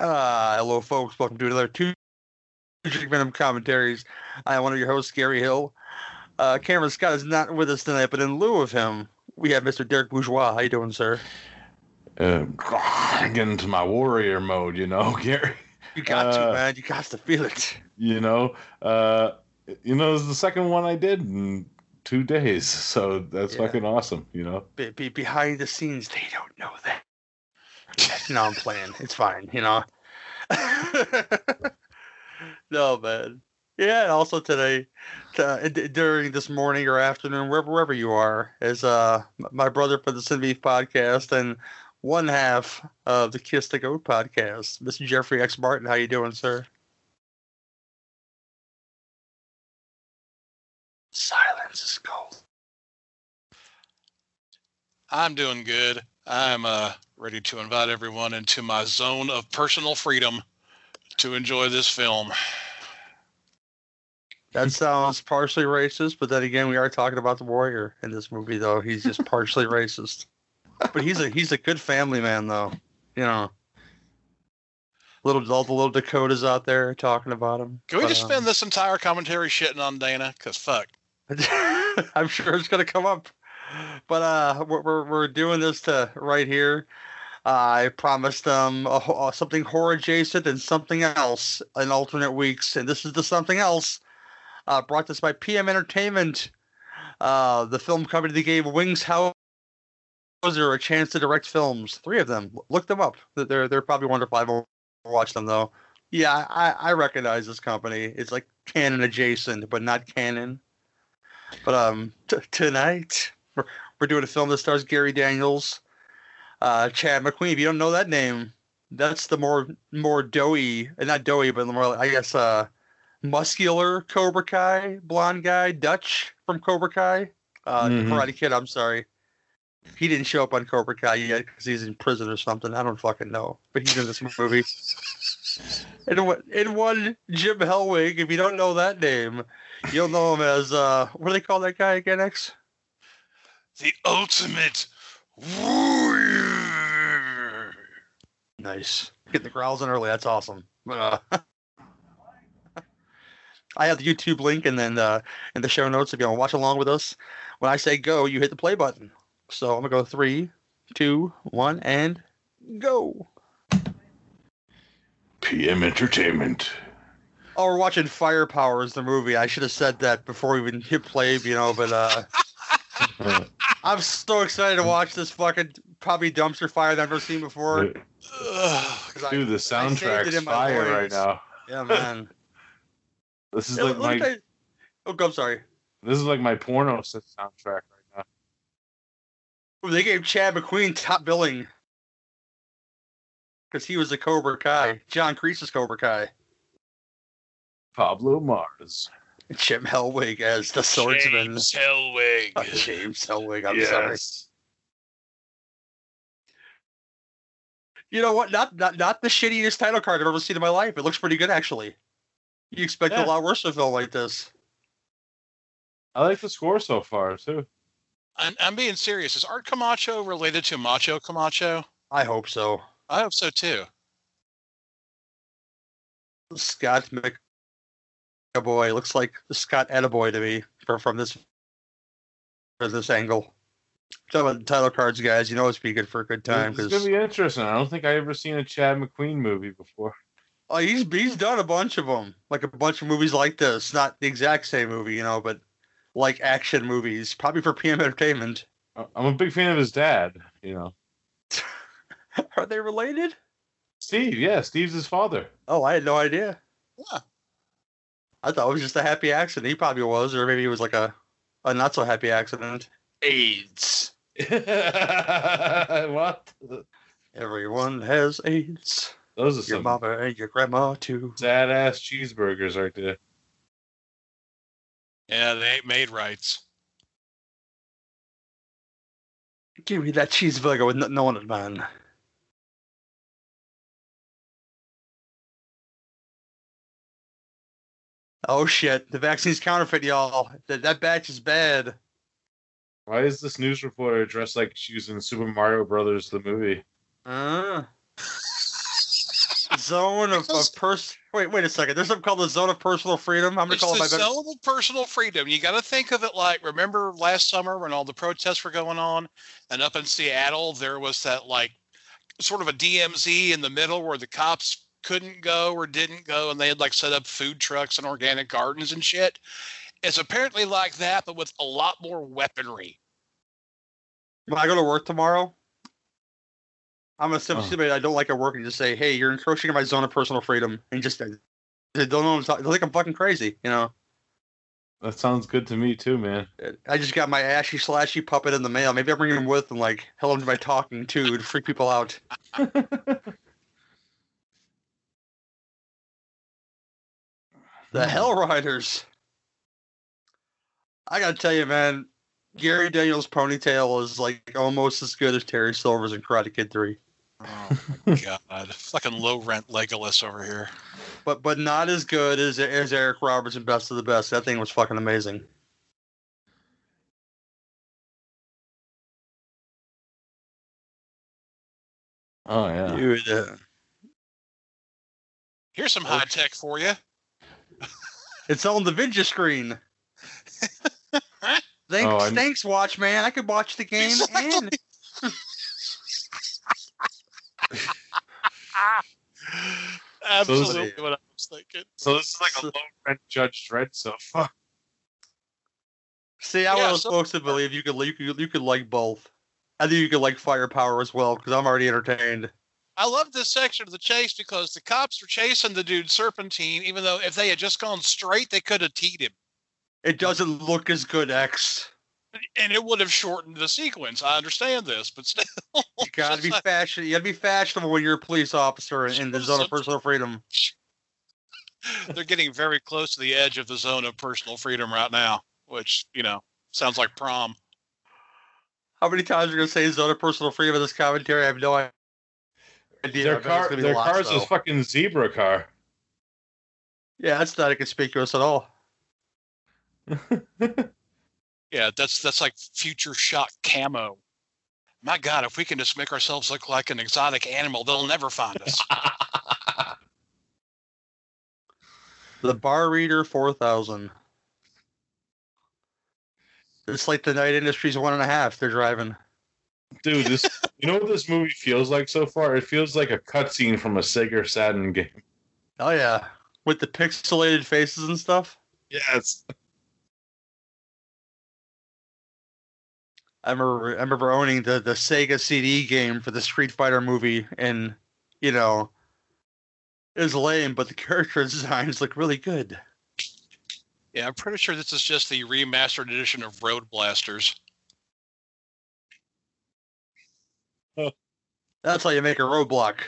Uh, hello, folks. Welcome to another two Venom commentaries. I am one of your hosts, Gary Hill. Uh, Cameron Scott is not with us tonight, but in lieu of him, we have Mr. Derek Bourgeois. How you doing, sir? Uh, get into my warrior mode, you know, Gary. You got to, Uh, man. You got to feel it. You know, uh, you know, it's the second one I did in two days, so that's Yeah. fucking awesome. You know, Be, be behind the scenes, they don't know that. no, I'm playing. It's fine, you know. no, man. Yeah, also today, uh, during this morning or afternoon, wherever wherever you are, is uh my brother for the Sin Beef podcast and one half of the Kiss the Goat podcast, Mr. Jeffery X Martin. How you doing, sir? Silence is gold. I'm doing good. I'm uh, ready to invite everyone into my zone of personal freedom to enjoy this film. That sounds partially racist, but then again, we are talking about the warrior in this movie, though. He's just partially racist, but he's a he's a good family man, though. You know, little all the little Dakotas out there talking about him. Can we But, just um, spend this entire commentary shitting on Dana? Cause fuck. I'm sure it's gonna come up, but uh, we're we're, we're doing this to right here. I promised them a, ho- uh, something horror adjacent and something else in alternate weeks, and this is the something else. Uh, brought to us by PM Entertainment, uh, the film company that gave Wings Hauser a chance to direct films. Three of them. Look them up. They're they're probably wonderful. I haven't watched them though. Yeah, I, I recognize this company. It's like Cannon adjacent, but not Cannon. But um, t- tonight we're, we're doing a film that stars Gary Daniels, uh, Chad McQueen. If you don't know that name, that's the more more doughy, uh, not doughy, but the more I guess uh, muscular Cobra Kai blonde guy, Dutch from Cobra Kai, uh, Mhm. Karate Kid. I'm sorry, he didn't show up on Cobra Kai yet because he's in prison or something. I don't fucking know, but he's in this movie. In one, in one Jim Hellwig, if you don't know that name, you'll know him as uh, what do they call that guy again? X. The ultimate warrior. Nice. Get the growls in early. That's awesome. Uh, I have the YouTube link and then uh, in the show notes if you want to watch along with us. When I say go, you hit the play button. So I'm gonna go three, two, one, and go. PM Entertainment. Oh, we're watching Firepower is the movie. I should have said that before we even hit play, you know. But uh, I'm so excited to watch this fucking probably dumpster fire that I've never seen before. Dude, Ugh. 'cause I- the I soundtrack's fire voice. right now. Yeah, man. This is Hey, like my you- Oh, I'm sorry. this is like my porno soundtrack right now. Ooh, They gave Chad McQueen top billing because he was a Cobra Kai. John Kreese's Cobra Kai. Pablo Mars. Jim Hellwig as the swordsman. James Hellwig. Oh, James Hellwig. I'm sorry. You know what? Not not not the shittiest title card I've ever seen in my life. It looks pretty good actually. You expect Yeah. a lot worse of a film like this. I like the score so far too. I'm, I'm being serious. Is Art Camacho related to Macho Camacho? I hope so. I hope so too. Scott McAvoy looks like Scott Attaboy to me from from this from this angle. Talk about the title cards, guys. You know it's be good for a good time It's gonna be interesting. I don't think I ever seen a Chad McQueen movie before. oh, he's he's done a bunch of them, like a bunch of movies like this. Not the exact same movie, you know, but like action movies, probably for PM Entertainment. I- I'm a big fan of his dad. You know, Are they related? Steve. Yeah, Steve's his father. Oh, I had no idea. Yeah. I thought it was just a happy accident. He probably was, or maybe it was like a a not so happy accident. AIDS. what? Everyone has AIDS. Those are Your some mama and your grandma too. sad ass cheeseburgers right there. Yeah, they ain't made rights. Give me that cheeseburger with nothing on it, man. Oh shit! The vaccine's counterfeit, y'all. That that batch is bad. Why is this news reporter dressed like she was in Super Mario Brothers the movie? Uh. zone of, Because- of pers. Wait, wait a second. There's something called the zone of personal freedom. I'm gonna It's call it the my better. zone of personal freedom. You got to think of it like remember last summer when all the protests were going on, and up in Seattle there was that like sort of a DMZ in the middle where the cops couldn't go or didn't go, and they had like set up food trucks and organic gardens and shit. It's apparently like that, but with a lot more weaponry. When I go to work tomorrow, I'm gonna send Oh. somebody I don't like at work and just say, "Hey, you're encroaching on my zone of personal freedom," and just they don't know. what I'm talking- They think I'm fucking crazy. You know. That sounds good to me too, man. I just got my ashy slashy puppet in the mail. Maybe I'll bring him with and like help him by talking too to freak people out. The Hell Riders. I gotta tell you, man, Gary Daniels' ponytail is like almost as good as Terry Silver's in Karate Kid Three, Oh my god, fucking low rent Legolas over here. but but not as good as as Eric Roberts in Best of the Best. That thing was fucking amazing. Oh yeah. Dude, uh, Here's some high tech for you. it's on the video screen. Thanks, Oh, I- thanks, watch man. I could watch the game and Absolutely what I was thinking. So this is like a low rent Judge Dredd so far. see. I Yeah, was so- supposed to believe you could you could you could like both. I think you could like Firepower as well because I'm already entertained. I love this section of the chase because the cops were chasing the dude Serpentine, even though if they had just gone straight, they could have teed him. It doesn't look as good, X. And it would have shortened the sequence. I understand this, but still. You gotta be fashion. You gotta be fashionable when you're a police officer in, in the zone of personal freedom. they're getting very close to the edge of the zone of personal freedom right now, which, you know, sounds like prom. How many times are you gonna say zone of personal freedom in this commentary? I have no idea. Their car, their lots, car's though. a fucking zebra car. Yeah, that's not inconspicuous at all. Yeah, that's that's like future shot camo. My God, if we can just make ourselves look like an exotic animal, they'll never find us. The Bar Reader 4000. It's like the Knight Industries one and a half. They're driving. Dude, this you know what this movie feels like so far? It feels like a cutscene from a Sega Saturn game. Oh yeah, with the pixelated faces and stuff. Yes. I remember I remember owning the the Sega CD game for the Street Fighter movie, and you know, it was lame, but the character designs look really good. Yeah, I'm pretty sure this is just the remastered edition of Road Blasters. That's how you make a roadblock.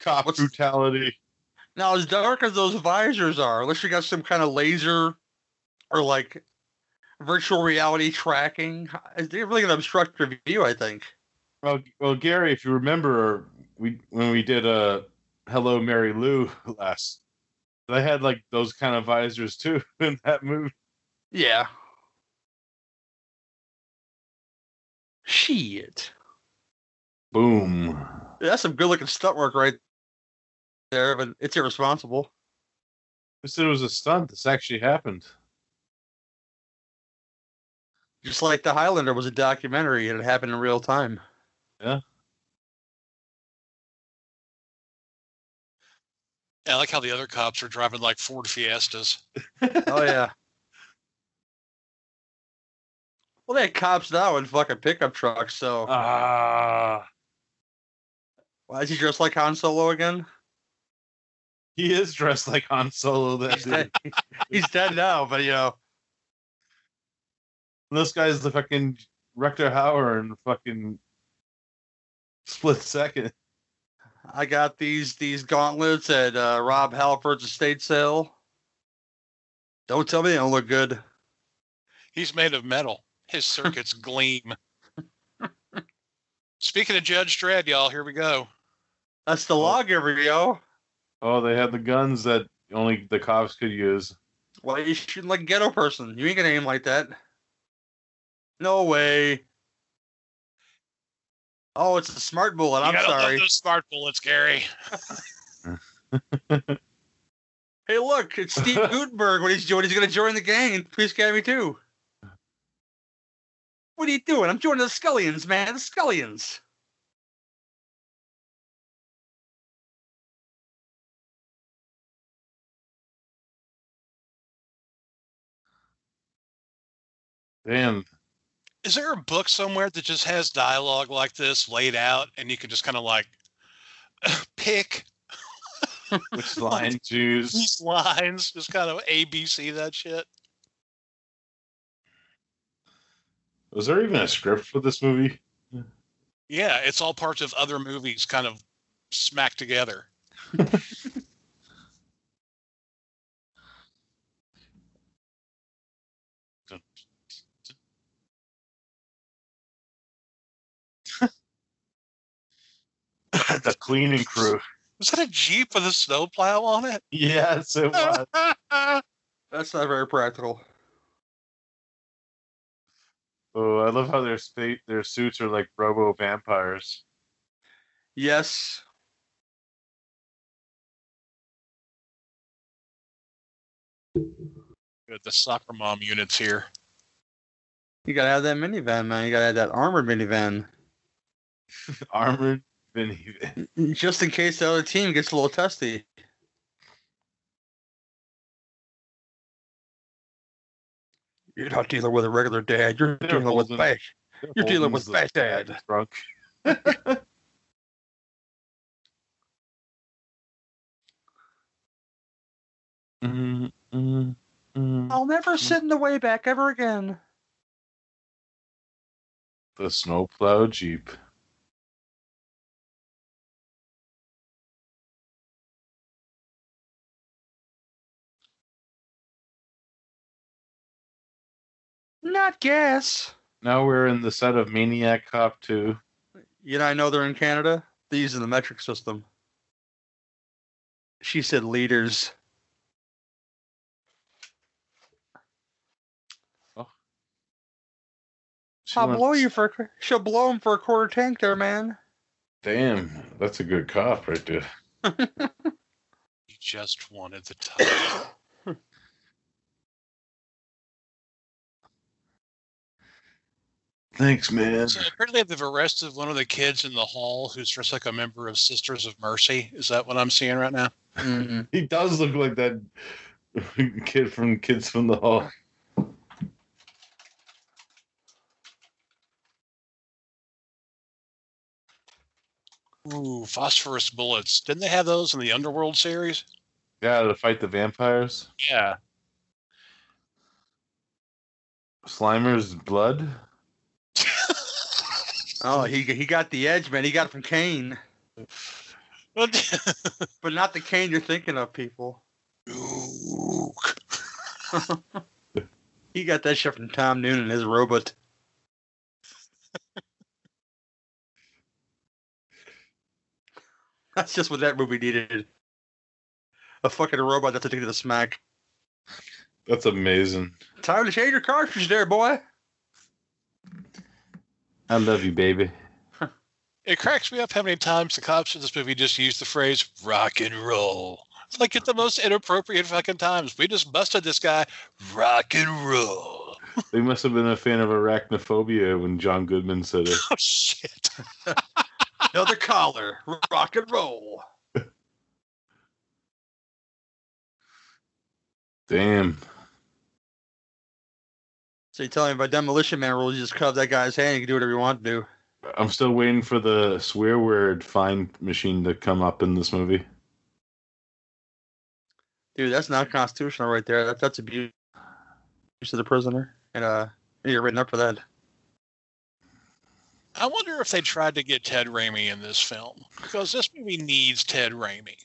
Cop What's- brutality. Now, as dark as those visors are, unless you got some kind of laser or like virtual reality tracking, they're really gonna obstruct your view. I think. Well, well, Gary, if you remember, we when we did uh, Hello Mary Lou last, they had like those kind of visors too in that movie. Yeah. Shit. Boom. That's some good looking stunt work right there, but it's irresponsible. I said it was a stunt. This actually happened. Just like the Highlander was a documentary and it happened in real time. Yeah, I like how the other cops are driving like Ford Fiestas. Oh yeah. well, they had cops now in fucking pickup trucks, so Ah, why is he dressed like Han Solo again? he is dressed like Han Solo. That He's dead. dude. He's dead now, but you know, And this guy's the fucking Rutger Hauer in fucking split second. I got these these gauntlets at uh, Rob Halford's estate sale. Don't tell me they don't look good. He's made of metal. His circuits gleam. Speaking of Judge Dredd, y'all, here we go. That's the oh. log every yo. Oh, they had the guns that only the cops could use. Why you shooting like a ghetto person? You ain't gonna aim like that. No way. Oh, it's a smart bullet. You I'm gotta love sorry. those smart bullets, Gary. Hey, look, it's Steve Guttenberg when he's when he's going to join the gang in Police Academy too. What are you doing? I'm joining the Scullions, man. The Scullions. Damn. Is there a book somewhere that just has dialogue like this laid out, and you can just kind of like pick Which line to use? these lines, just kind of ABC that shit? Was there even a script for this movie? Yeah, it's all parts of other movies, kind of smacked together. the cleaning crew. Was that a jeep with a snowplow on it? Yes, it was. That's not very practical. Oh, I love how their spa- their suits are like robo vampires. Yes. Good, the soccer mom units here. You gotta have that minivan, man. You gotta have that armored minivan. Armored minivan. Just in case the other team gets a little testy. You're not dealing with a regular dad. You're They're dealing with holding- bash. You're dealing with Holden's dad. Baghdad. Drunk. Mm, mm, mm. I'll never sit in the way back ever again. The snowplow jeep. Not gas. Now we're in the set of Maniac Cop 2. You know, I know they're in Canada. They're the metric system. She said liters. Oh. She I'll wants- blow you for. a She'll blow him for a quarter tank, there, man. Damn, that's a good cop right there. You just wanted the title. Thanks, man. so apparently they've arrested one of the kids in the hall who's dressed like a member of Sisters of Mercy. Is that what I'm seeing right now? Mm-mm. He does look like that kid from Kids from the Hall. Ooh, phosphorus bullets. Didn't they have those in the Underworld series? Yeah, to fight the vampires. Yeah. Slimer's blood. Oh, he he got the edge, man. He got it from Kane, but not the Kane you're thinking of, people. Luke. He got that shit from Tom Noonan, and his robot. That's just what that movie needed. A fucking robot that's addicted to smack. That's amazing. Time to change your cartridge there, boy. I love you, baby. It cracks me up how many times the cops in this movie just use the phrase rock and roll. It's like at the most inappropriate fucking times. We just busted this guy. Rock and roll. They must have been a fan of arachnophobia when John Goodman said it. Oh shit. Another collar. Rock and roll. Damn. So you tell me by demolition man rules, you just cut off that guy's hand, you can do whatever you want to do. I'm still waiting for the swear word find machine to come up in this movie. Dude, that's not constitutional right there. That, that's abuse of the prisoner. And uh you're written up for that. I wonder if they tried to get Ted Raimi in this film because this movie needs Ted Raimi.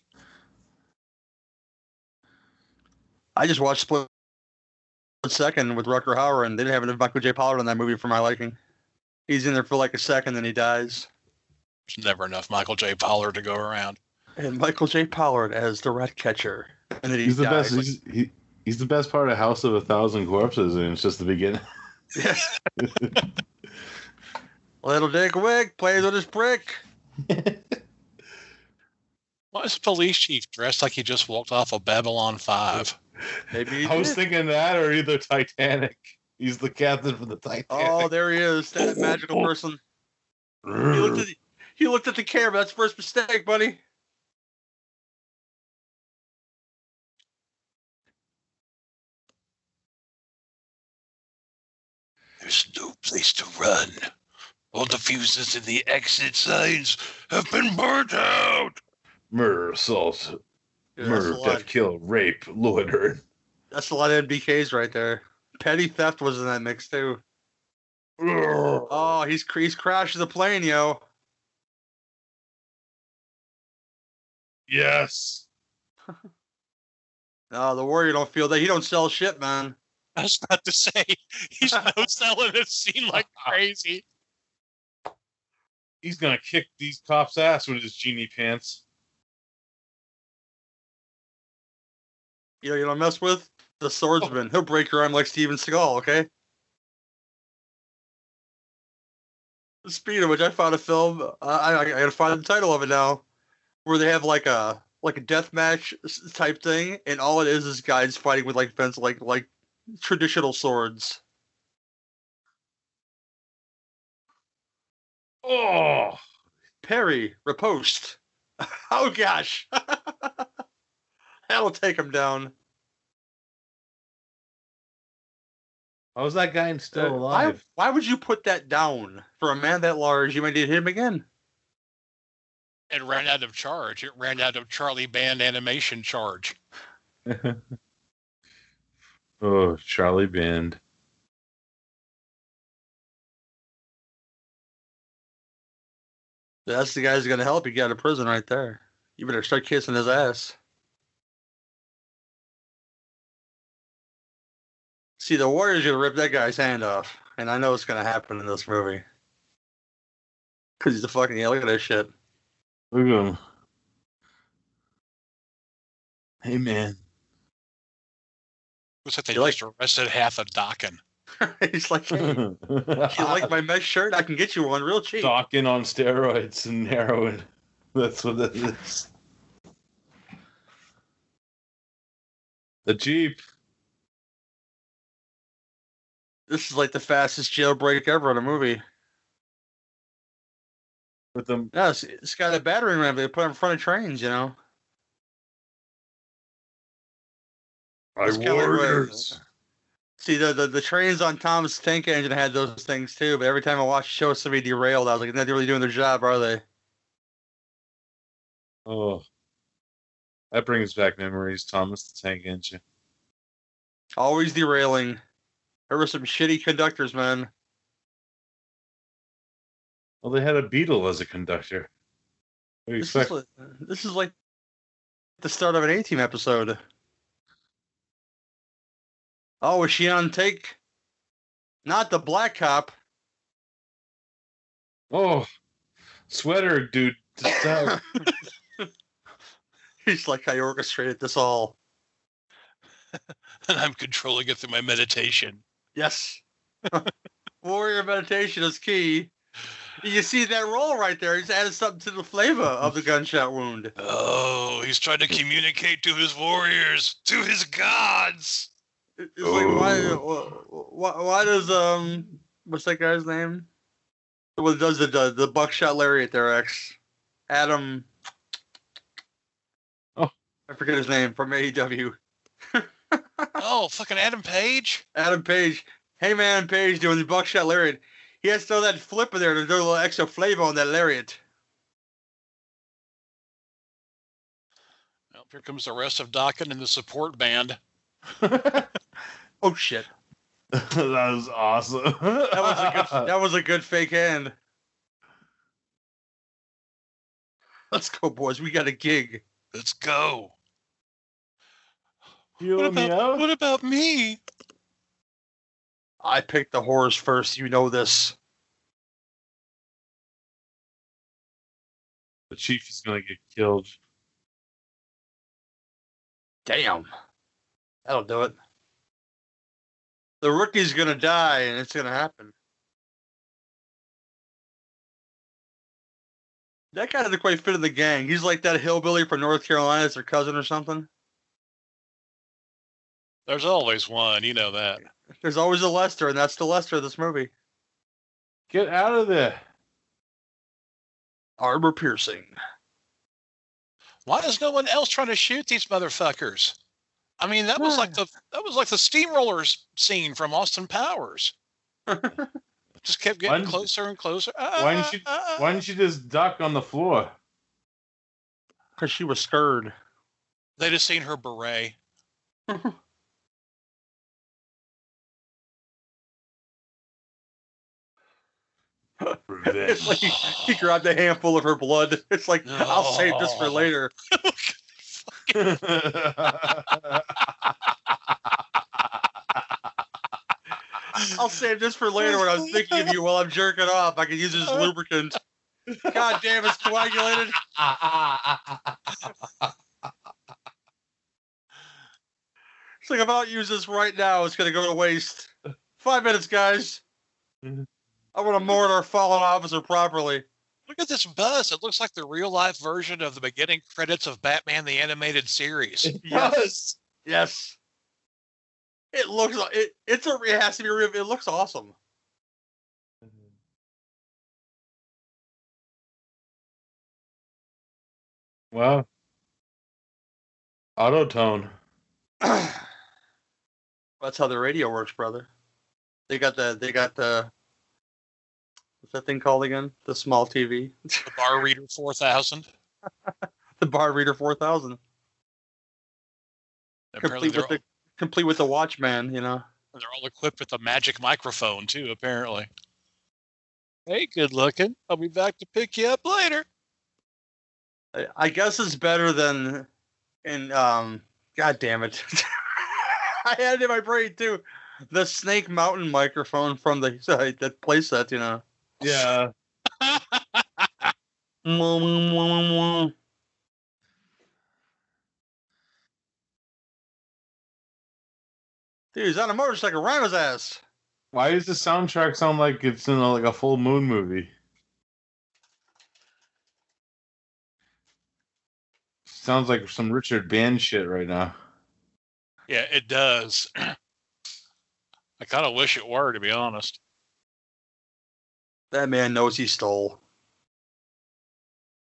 I just watched Split Second with Rutger Hauer and they didn't have enough Michael J. Pollard in that movie for my liking. He's in there for like a second, then he dies. There's never enough Michael J. Pollard to go around. And Michael J. Pollard as the rat catcher. And then he He's the dies. best. He's, he, he's the best part of House of a Thousand Corpses, and it's just the beginning. well, Little Dick Wick plays with his brick. Why is the police chief dressed like he just walked off of Babylon 5? Maybe I was did. thinking that or either Titanic. He's the captain for the oh, Titanic. Oh, there he is, that magical oh. person. He looked at the, he looked at the camera. That's first mistake, buddy. There's no place to run. All the fuses in the exit signs have been burnt out. Murder, assault, Yeah, murder, death, kill, rape, loiter. that's a lot of MBKs right there. Petty theft was in that mix too. Oh, he's cr- he's crashing the plane, yo. Yes. No, oh, the warrior don't feel that. He don't sell shit, man. I was about to say, he's no selling this scene like crazy. He's gonna kick these cops' ass with his genie pants. You know, you don't mess with the swordsman. He'll break your arm like Steven Seagal. Okay. Speaking of which, I found a film. Uh, I I gotta find the title of it now, where they have like a like a death match type thing, and all it is is guys fighting with like fence like like traditional swords. Oh, parry riposte. oh gosh, that'll take him down. how is that guy still Uh, alive? Why, why would you put that down for a man that large? You might need to hit him again. It ran out of charge. It ran out of Charlie Band animation charge. oh, Charlie Band. That's the guy who's gonna help you get out of prison right there. You better start kissing his ass. See, the Warriors gonna rip that guy's hand off, and I know it's gonna happen in this movie. Cause he's a fucking yeah. Look at this shit. Look at him. Hey, man. Looks like they You like- just arrested half of Dokken. he's like, hey, you like my mesh shirt? I can get you one real cheap. Talking on steroids and heroin. That's what that is. The Jeep. This is like the fastest jailbreak ever in a movie. With them. Yeah, it's, it's got a battering ram they put in front of trains. You know. My like warriors. See the, the the trains on Tom's tank engine had those things too, but every time I watched the show somebody derailed, I was like, they're not really doing their job, are they? Oh. That brings back memories, Thomas the Tank Engine. Always derailing. There were some shitty conductors, man. Well, they had a beetle as a conductor. What do you This is, expect? like, this is like the start of an A Team episode. Oh, is she on take? Not the black cop. Oh, sweater dude. He's like, I orchestrated this all. And I'm controlling it through my meditation. Yes. Warrior meditation is key. You see that roll right there. He's added something to the flavor of the gunshot wound. Oh, he's trying to communicate to his warriors, to his gods. It's like why, why why does um what's that guy's name? What does the the, the buckshot lariat there, X? Adam. Oh. I forget his name from AEW. Oh, fucking Adam Page. Adam Page. Hey man, Page doing the buckshot lariat. He has to throw that flip in there to do a little extra flavor on that lariat. Well, here comes the rest of Dokken and the support band. Oh shit. that was awesome. That was a good that was a good fake hand. Let's go, boys. We got a gig. Let's go. You What about, what about me? I picked the horrors first. You know this. The chief is gonna get killed. Damn. That'll do it. The rookie's gonna die, and it's gonna happen. That guy doesn't quite fit in the gang. He's like that hillbilly from North Carolina. It's their cousin or something. There's always one, you know that. There's always a Lester, and that's the Lester of this movie. Get out of there. Armor piercing. Why is no one else trying to shoot these motherfuckers? I mean, that was like the that was like the steamrollers scene from Austin Powers. Just kept Why getting didn't- closer and closer. Why didn't you Ah, why didn't you just duck on the floor? Because she was scared. They just seen her beret. It's like he, he grabbed a handful of her blood. It's like, I'll save this for Oh. later. I'll save this for later when I'm thinking of you while I'm jerking off. I can use this lubricant. God damn, it's coagulated. It's like if I don't use this right now, it's gonna go to waste. Five minutes, guys. I want to mourn our fallen officer properly. Look at this bus. It looks like the real life version of the beginning credits of Batman the Animated Series. Yes. Yes. It looks like it. It's a. It has to be. real- It looks awesome. Well, auto tone. That's how the radio works, brother. They got the. They got the. That thing called again? The small TV. The Bar Reader 4000. the Bar Reader 4000. Apparently Complete with the. Complete with the Watchman. You know. they're all equipped with a magic microphone too. Apparently. Hey, good looking. I'll be back to pick you up later. I- I guess it's better than. In um. God damn it. I had it in my brain too. The Snake Mountain microphone from the uh, that playset, you know. Yeah. Dude, he's on a motorcycle, ram his ass. Why does the soundtrack sound like it's in a, like a full moon movie? Sounds like some Richard Band shit right now. Yeah, it does. I kind of wish it were, to be honest. That man knows he stole.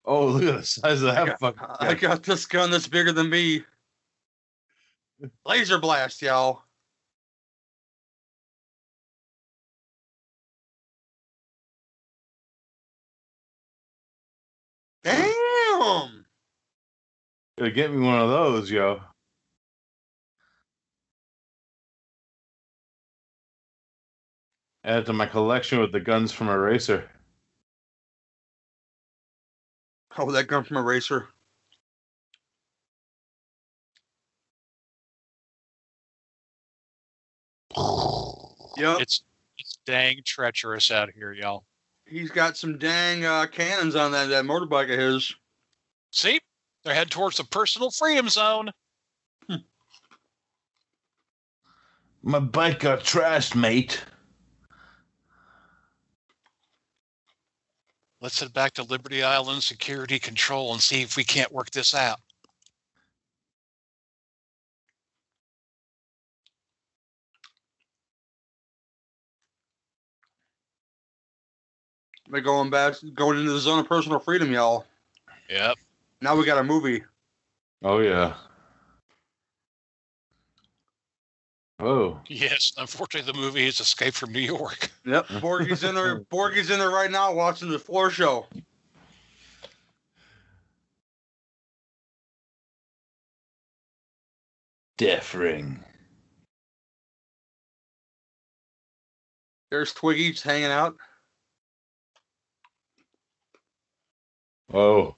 Oh, look at the size of that fucking. I got this gun that's bigger than me. Laser blast, y'all. Damn! Gotta get me one of those, yo. Add it to my collection with the guns from Eraser. Oh, that gun from Eraser. Yep, It's it's dang treacherous out here, y'all. he's got some dang uh, cannons on that, that motorbike of his. See, they're heading towards the personal freedom zone. My bike got trashed, mate. Let's head back to Liberty Island Security Control and see if we can't work this out. They're going back, going into the zone of personal freedom, y'all. Yep. Now we got a movie. Oh yeah. Oh, Yes. Unfortunately, the movie is Escape from New York. Yep, Borgie's in there. Borgie's in there right now watching the floor show. Death Ring. There's Twiggy just hanging out. Oh,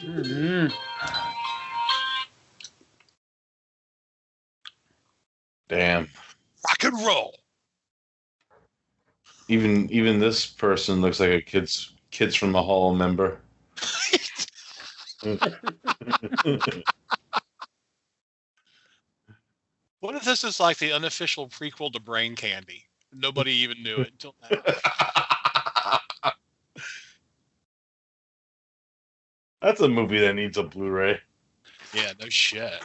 Mm-hmm. Damn. Rock and roll. Even even this person looks like a kids kids from the hall member. what if this is like the unofficial prequel to Brain Candy? Nobody even knew it until now. That's a movie that needs a Blu-ray. Yeah, no shit.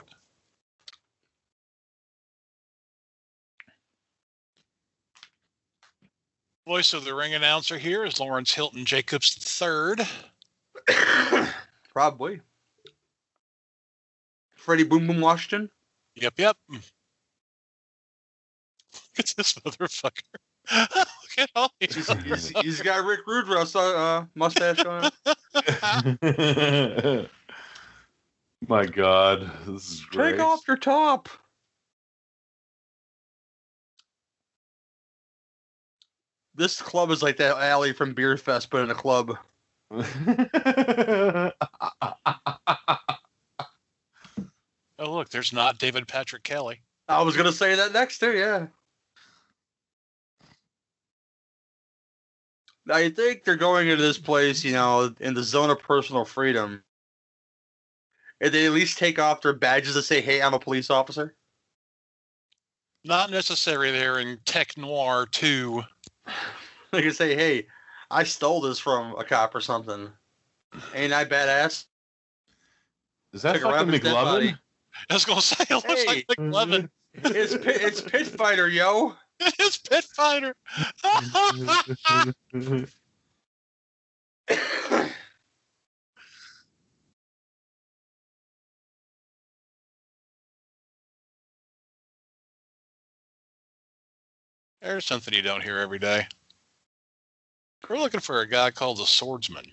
Voice of the ring announcer here is Lawrence Hilton Jacobs III. Probably. Freddie Boom Boom Washington. Yep, yep. Look at this motherfucker. Look at all these. He's, he's, he's got Rick Rudross uh, mustache on. My God, this is great. Take off your top. This club is like that alley from Beer Fest, but in a club. Oh, look, there's not David Patrick Kelly. I was gonna say that next too. Yeah. I think they're going into this place, you know, in the zone of personal freedom. And they at least take off their badges to say, "Hey, I'm a police officer." Not necessary there in Tech Noir 2. They can say, "Hey, I stole this from a cop or something." Ain't I badass? Is that Took fucking rabbit's dead body. McLovin? I was going to say, it looks Hey. like McLovin. It's pit, it's Pit Fighter, yo. it's Pit Fighter. There's something you don't hear every day. We're looking for a guy called the Swordsman.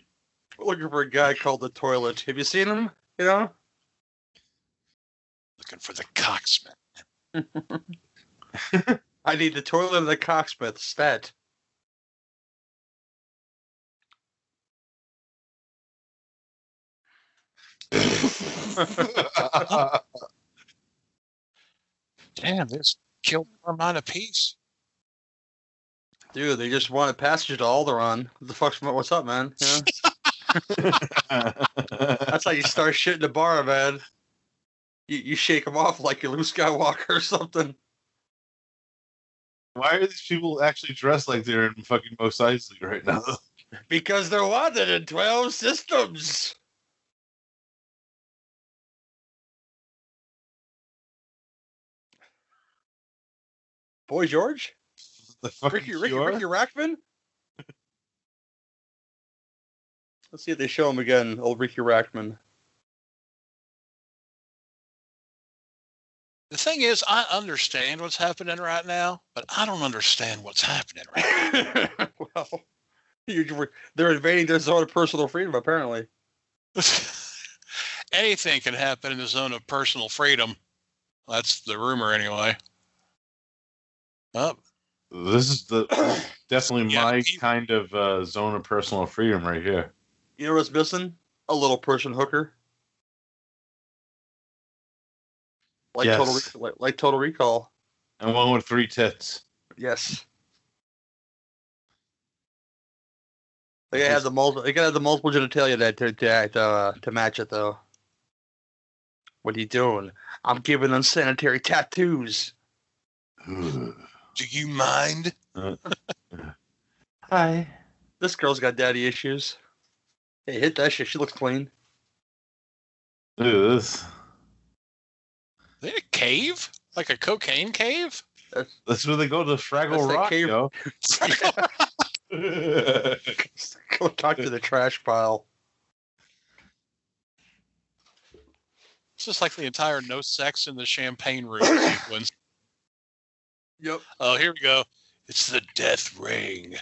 We're looking for a guy called the Toilet. Have you seen him? You know. Looking for the Cocksman. I need the toilet and the cocksmith stat. Damn, this killed Carmine Peace. Dude, they just wanted passage to Alderaan. What the fuck's what's up, man? You know? That's how you start shit in the bar, man. You, you shake them off like you're Luke Skywalker or something. Why are these people actually dressed like they're in fucking Mos Eisley right now? Because they're wanted in 12 systems. Boy George? The Ricky, Ricky, Cure? Ricky Rackman? Let's see if they show him again, old Ricky Rackman. The thing is, I understand what's happening right now, but I don't understand what's happening right well, you, they're invading their zone of personal freedom, apparently. Anything can happen in the zone of personal freedom. That's the rumor, anyway. Oh, This is the definitely Yeah, my he- kind of uh, zone of personal freedom right here. You know what's missing? A little person hooker. Like Yes. total, like, like total recall. And one with three tits. Yes. They gotta have the multiple. They gotta have the multiple genitalia that to to, act, uh, to match it though. What are you doing? I'm giving them sanitary tattoos. do you mind? Hi. This girl's got daddy issues. Hey, hit that shit. She looks clean. Look at this. They in a cave? Like a cocaine cave? That's where they go to Fraggle That's Rock, cave- yo. Go talk to the trash pile. It's just like the entire no sex in the champagne room sequence. Yep. Oh, here we go. It's the death ring.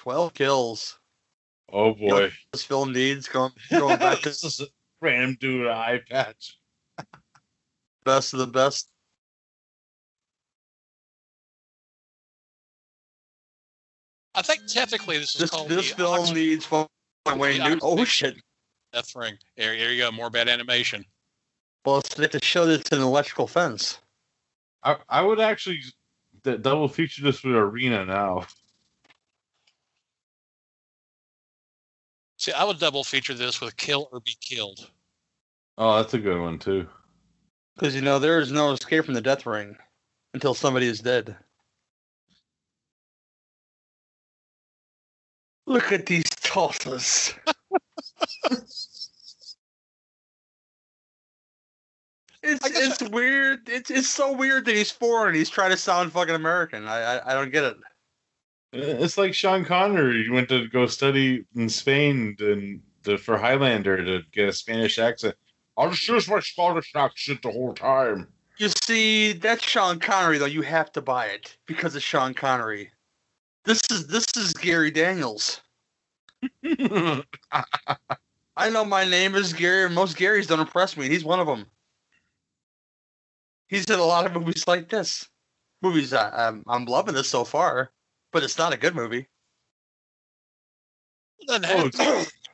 Twelve kills. oh boy. This film needs going going back to this is a random dude with an eye patch. best of the best. I think technically this is This called this the film Ox- needs fucking Wayne the Newton. Oh Oxford- shit! death ring. There, there you go. More bad animation. Well, it's, they have to show that it's an electrical fence. I, I would actually d- double feature this with Arena now. See, I would double feature this with Kill or Be Killed. Oh, that's a good one too. Because you know there is no escape from the death ring until somebody is dead. Look at these tosses. It's I it's weird. It's it's so weird that he's foreign he's trying to sound fucking American. I I, I don't get it. It's like Sean Connery. He went to go study in Spain and the, for Highlander to get a Spanish accent. I'll just use my Scottish accent the whole time. You see, that's Sean Connery though. You have to buy it because it's Sean Connery. This is this is Gary Daniels. I know my name is Gary, and most Garys don't impress me. He's one of them. He's in a lot of movies like this. Movies I, I'm I'm loving this so far, but it's not a good movie. Oh, it's,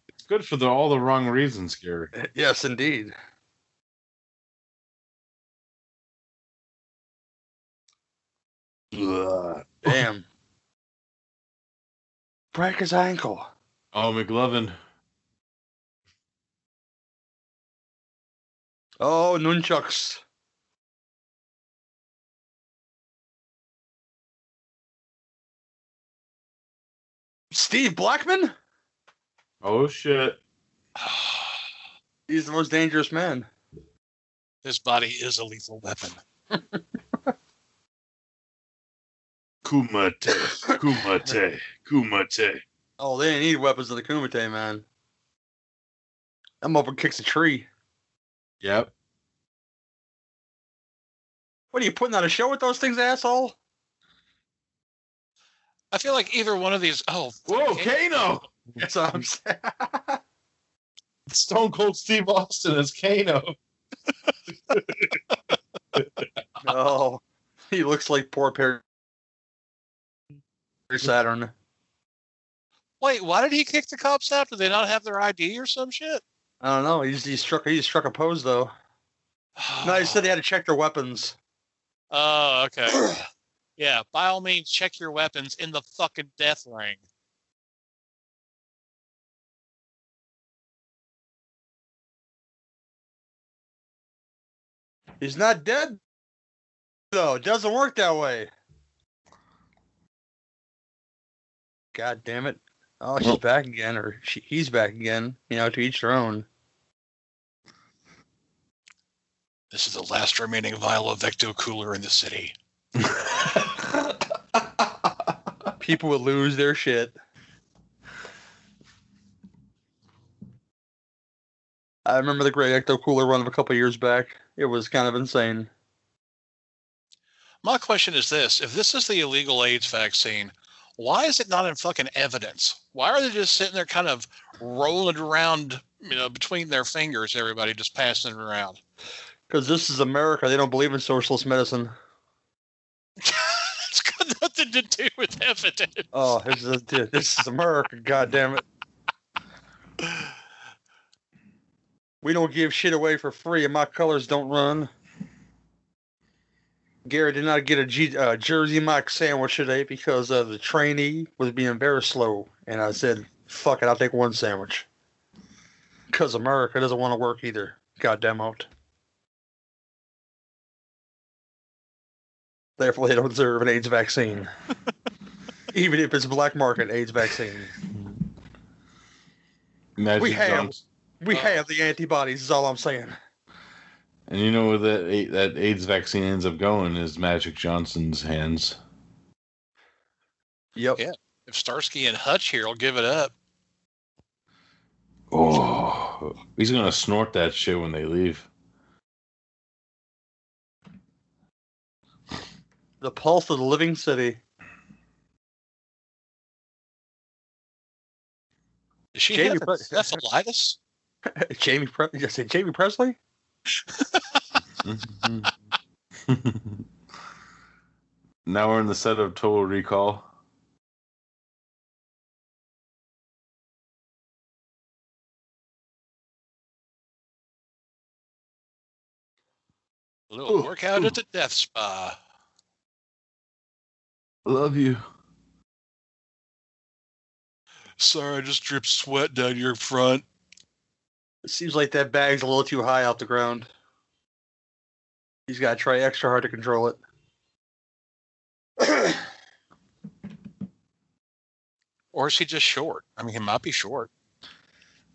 it's good for the, all the wrong reasons, Gary. yes, indeed. Damn. Break his ankle. Oh, McLovin. Oh, nunchucks. Steve Blackman? Oh shit. He's the most dangerous man. His body is a lethal weapon. Kumite, kumite, kumite. Oh, they ain't need weapons of the Kumite, man. I'm over kicks a tree. Yep. What are you putting on a show with those things, asshole? I feel like either one of these. Oh, Whoa, okay. Kano! That's what I'm saying. Stone Cold Steve Austin as Kano. oh, he looks like poor Perry Saturn. Wait, why did he kick the cops out? Did they not have their ID or some shit? I don't know. He's he struck he struck a pose though. No, he said they had to check their weapons. Oh, okay. Yeah, by all means, check your weapons in the fucking death ring. He's not dead though. It doesn't work that way. God damn it. Oh, she's back again, or she, he's back again. You know, to each their own. This is the last remaining vial of Ecto Cooler in the city. People would lose their shit. I remember the Great Ecto Cooler run of a couple years back. It was kind of insane. My question is this: If this is the illegal AIDS vaccine, why is it not in fucking evidence? Why are they just sitting there, kind of rolling around, you know, between their fingers? Everybody just passing it around. Because this is America. They don't believe in socialist medicine. To do with evidence. Oh, this is, this is America. It. We don't give shit away for free, and my colors don't run. Gary did not get a G, uh, Jersey Mike sandwich today because uh, the trainee was being very slow, and I said, "Fuck it, I'll take one sandwich." Because America doesn't want to work either. Goddamn out. Therefore, they don't deserve an AIDS vaccine, even if it's a black market AIDS vaccine. Magic We have- Johnson. We have the antibodies. Is all I'm saying. And you know where that that AIDS vaccine ends up going is Magic Johnson's hands. Yep. Yeah. If Starsky and Hutch here will give it up, Oh, he's gonna snort that shit when they leave. The pulse of the living city. does she Jamie have Pre- encephalitis? Jamie, Pre- did I say Jamie Pressly? Mm-hmm. now we're in the set of Total Recall. A little Ooh, workout ooh. at the death spa. I love you. Sorry, I just dripped sweat down your front. It seems like that bag's a little too high off the ground. He's got to try extra hard to control it. Or is he just short? I mean, he might be short.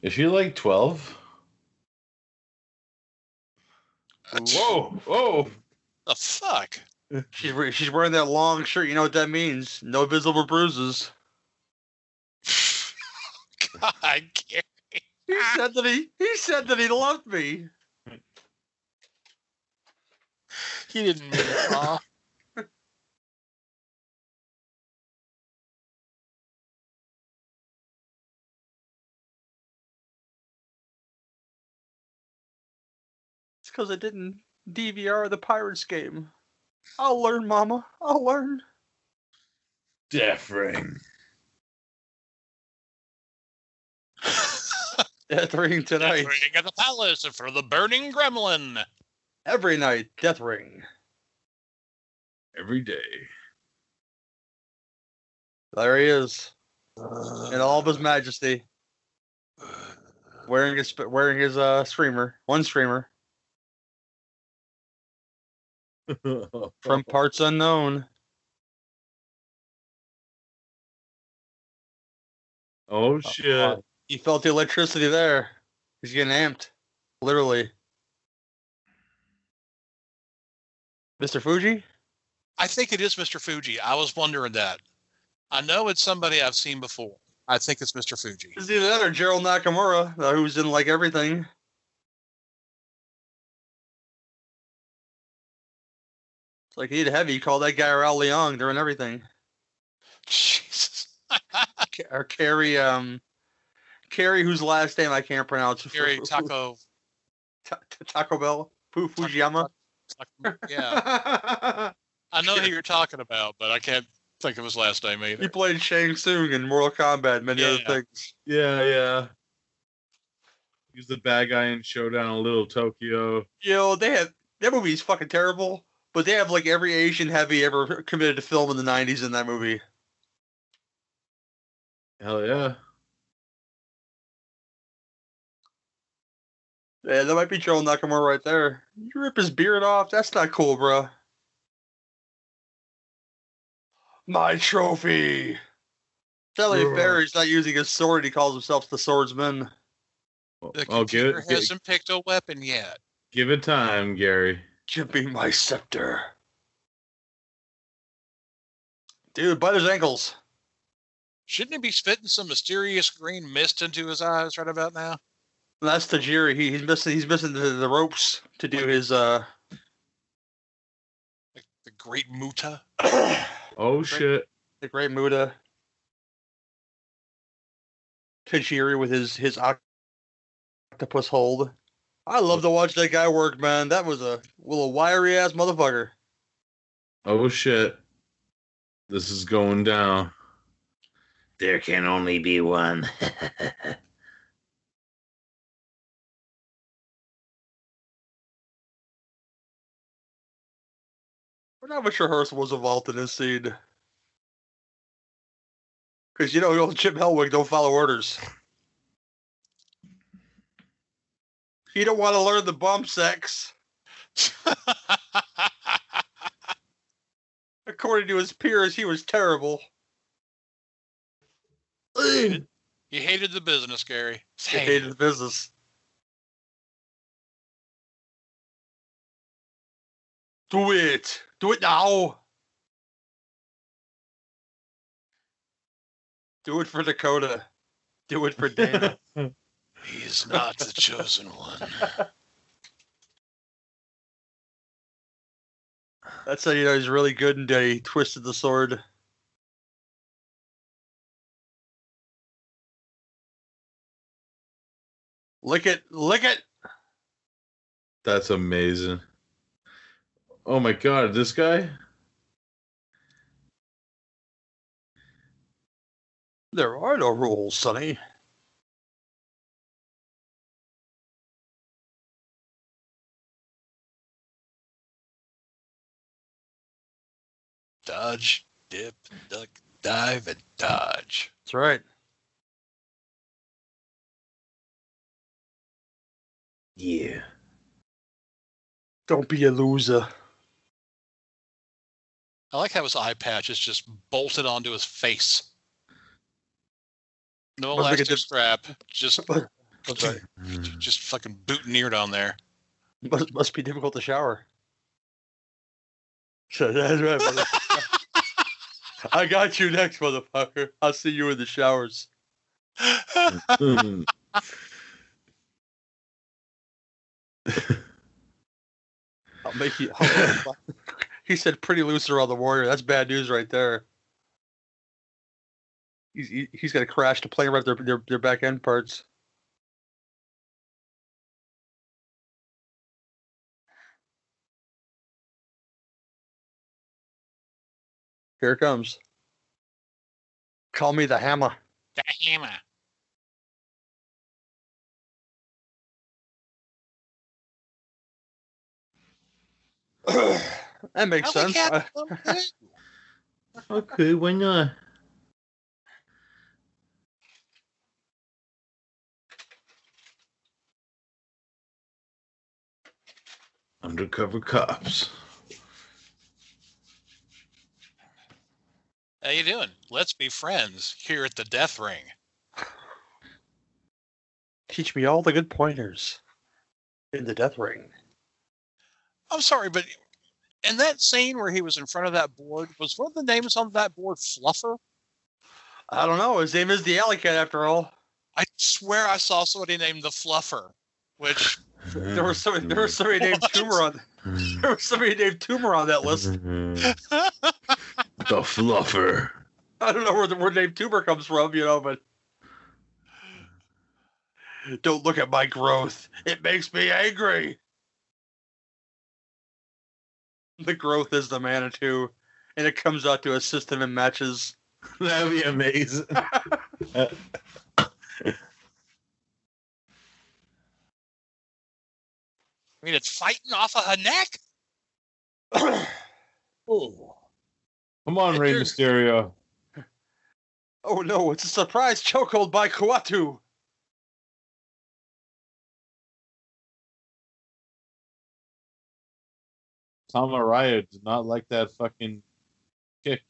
Is she like 12? Whoa, whoa. The fuck? She's she's wearing that long shirt. You know what that means? No visible bruises. God, Gary. He said that he he said that he loved me. He didn't mean it? It's because I didn't DVR the Pirates game. I'll learn, Mama. I'll learn. Death ring. Death ring tonight. Death ring at the palace for the burning gremlin. Every night, death ring. Every day. There he is, in all of his majesty, wearing his wearing his uh streamer, one streamer from parts unknown. Oh shit. He felt the electricity there. He's getting amped, literally. Mr. Fuji? I think it is Mr. Fuji. I was wondering that. I know it's somebody I've seen before. I think it's Mr. Fuji. Is either that or Gerald Okamura, uh, who's in like everything. It's like he'd heavy. You call that guy Raul Leong during everything. Jesus. Or Cary, um, Cary, whose last name I can't pronounce. Gary Taco. Ta- ta- Taco Bell. Fu- Fujiyama. Yeah. I know who you're talking about, but I can't think of his last name either. he played Shang Tsung in Mortal Kombat, and many other things. Yeah, yeah. He's the bad guy in Showdown in Little Tokyo. You know, they have that movie's fucking terrible, but they have like every Asian heavy ever committed to film in the '90s in that movie. Hell yeah. Yeah, that might be Joe Nakamura right there. You rip his beard off. That's not cool, bro. My trophy. Sally Ugh. Berry's not using his sword. He calls himself the swordsman. The Oh, give it, hasn't picked a weapon yet. give it time, Gary. Give me my scepter. Dude, bite his ankles. Shouldn't he be spitting some mysterious green mist into his eyes right about now? That's Tajiri. He, he's missing. He's missing the, the ropes to do his. uh Like the great Muta. Oh shit. the great Muta. Tajiri with his his octopus hold. I love to watch that guy work, man. That was a little wiry ass motherfucker. Oh shit. This is going down. There can only be one. But how much rehearsal was involved in this scene? Because you know, old Chip Hellwig don't follow orders. He don't want to learn the bump sex. According to his peers, he was terrible. He hated the business, Gary. He hated the business. Do it. Do it now. Do it for Dakota. Do it for Dana. He is not the chosen one. That's how you know he's really good and he twisted the sword. Lick it, lick it. That's amazing. Oh my god, this guy? There are no rules, Sonny. Dodge. dip, duck, dive, and dodge. That's right. Yeah. Don't be a loser. I like how his eye patch is just bolted onto his face. No Must make a elastic diff- strap, just That's right. just fucking boutonniered on there. Must, must be difficult to shower. So that's right, brother. I got you next, motherfucker. I'll see you in the showers. Mm-hmm. I'll make you. I'll- he said, "Pretty loose around the warrior." That's bad news right there. He's he, he's got to crash the plane right their their their back end parts. Here it comes. Call me the hammer. The hammer. that makes Alley sense. cat I- come too. okay, why not? Undercover cops. How you doing? Let's be friends here at the Death Ring. Teach me all the good pointers in the death ring. I'm sorry, but in that scene where he was in front of that board, was one of the names on that board Fluffer? I don't know. His name is the Alley Cat, after all. I swear I saw somebody named the Fluffer, which There was somebody, there was somebody named? Tumor on. There was somebody named Tumor on that list. The fluffer. I don't know where the word name Tumor comes from, you know, but don't look at my growth. It makes me angry. The growth is the Manitou, and it comes out to assist him in matches. That'd be amazing. I mean, it's fighting off of her neck. oh. Come on, Rey. Mysterio. oh no, it's a surprise chokehold by Kuatu. Tom Araya did not like that fucking kick.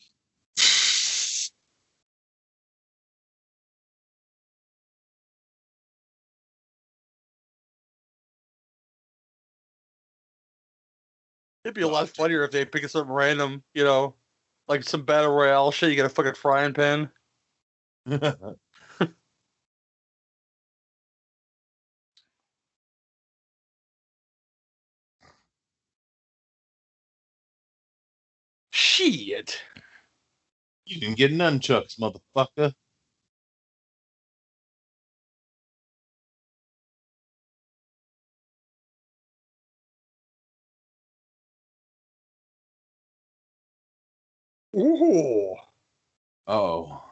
It'd be a lot funnier if they pick something random, you know, like some battle royale shit. You get a fucking frying pan. Shit. you didn't get nunchucks, motherfucker. Ooh. Oh.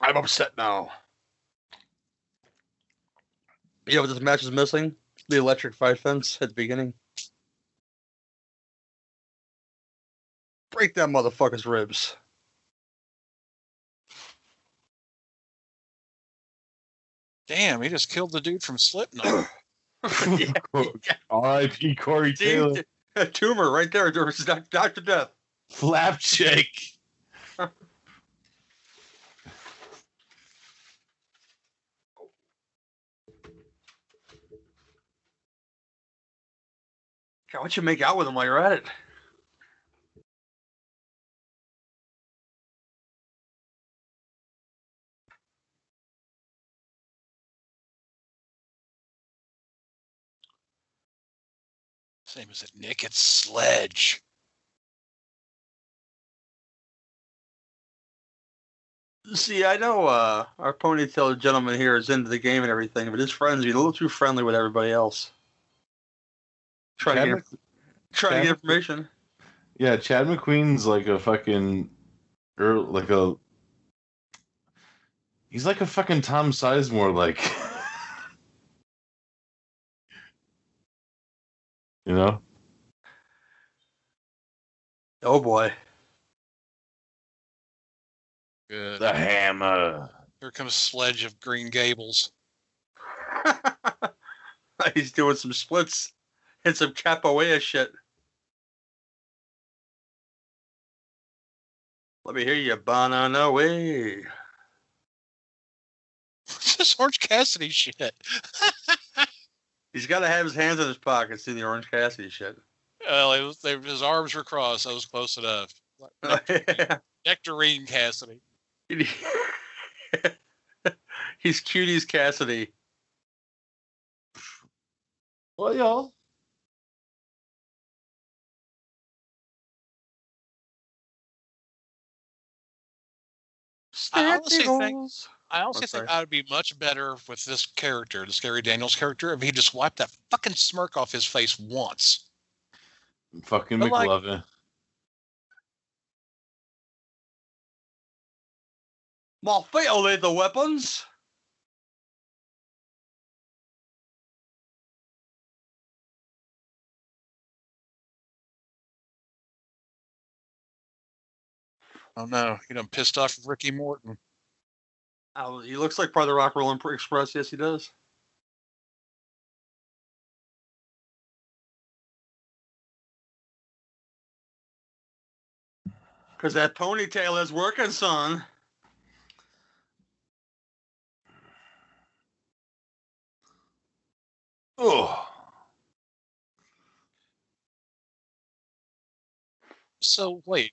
I'm upset now. You know what this match is missing? The electric fight fence at the beginning. Break that motherfucker's ribs. Damn, he just killed the dude from Slipknot. yeah, R.I.P. Corey Taylor. see, a tumor right there. There was Dr. Death. Flapshake. God, why don't you make out with him while you're at it? Same as it, Nick. It's Sledge. See, I know uh, our ponytail gentleman here is into the game and everything, but his friends being a little too friendly with everybody else. Trying to, Chad get, trying to get information. Yeah, Chad McQueen's like a fucking, or like a. He's like a fucking Tom Sizemore, like. You know? Oh boy. Good. The hammer. Here comes Sledge of Green Gables. He's doing some splits and some capoeira shit. Let me hear you, banana way. this Orange Cassidy shit. He's got to have his hands in his pockets in the Orange Cassidy shit. Well, it was, they, his arms were crossed. That was close enough. Nectarine Cassidy. He's cuties Cassidy. Well, y'all. I honestly think- Staples. I also think sorry. I would be much better with this character, the Scary Daniels character, if he just wiped that fucking smirk off his face once. Fucking But, like- McLovin. Morfeo laid the weapons. Oh no, you done pissed off with Ricky Morton. Oh, he looks like part of the Rock Roll Express. Yes, he does. Because that ponytail is working, son. Oh. So wait,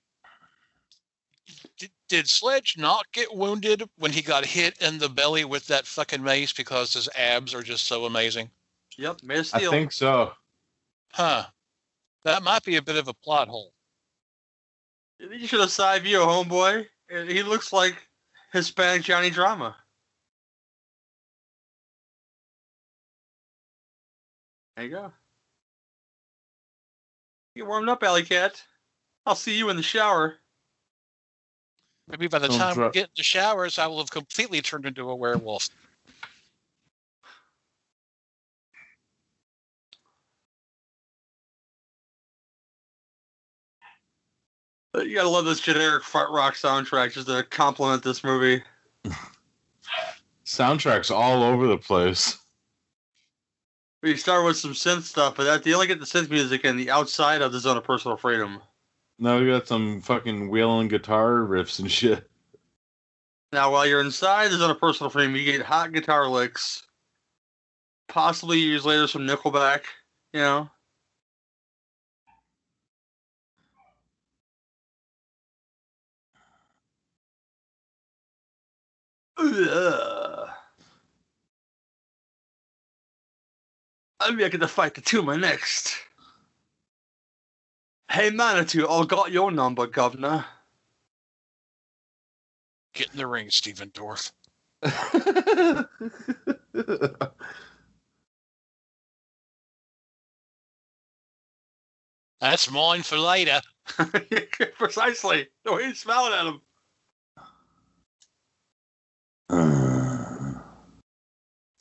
did, did Sledge not get wounded when he got hit in the belly with that fucking mace because his abs are just so amazing? Yep, Mayor I think so. Huh. That might be a bit of a plot hole. You should have side view, homeboy. He looks like Hispanic Johnny Drama. There you go. Get warmed up, Alley Cat. I'll see you in the shower. Maybe by the Don't time we get in the showers, I will have completely turned into a werewolf. You gotta love this generic fart rock soundtrack just to compliment this movie. Soundtracks all over the place. We start with some synth stuff, but that you only get the synth music in the outside of the zone of personal freedom. Now we got some fucking wailing guitar riffs and shit. Now, while you're inside the on a personal freedom, you get hot guitar licks, possibly years later some Nickelback. You know, Ugh. Be get to fight the tumor next. Hey, Manitou, I got your number, Governor. Get in the ring, Stephen Dorff. That's mine for later. Precisely. Way he's smiling at him.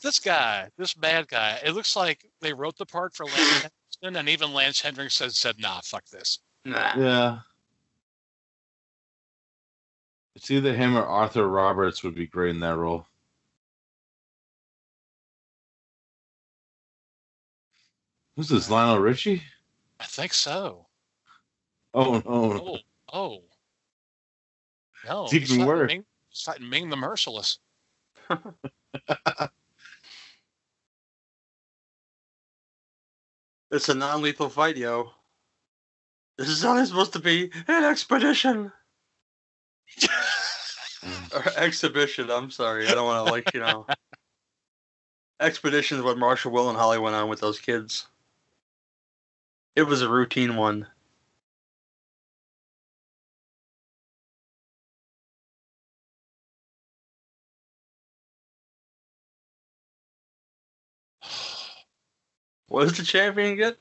This guy, this bad guy, it looks like they wrote the part for Lance Henriksen, and even Lance Hendrickson said, nah, fuck this. Nah. yeah. It's either him or Arthur Roberts would be great in that role. Who's this, Lionel Richie? I think so. Oh no! Oh, oh. No, It's he's even worse. Ming, he's fighting Ming the Merciless. It's a non lethal fight, yo. This is only supposed to be an expedition. Or exhibition, I'm sorry. I don't want to, like, you know. Expedition is what Marshall Will and Holly went on with those kids. It was a routine one. What does the champion get?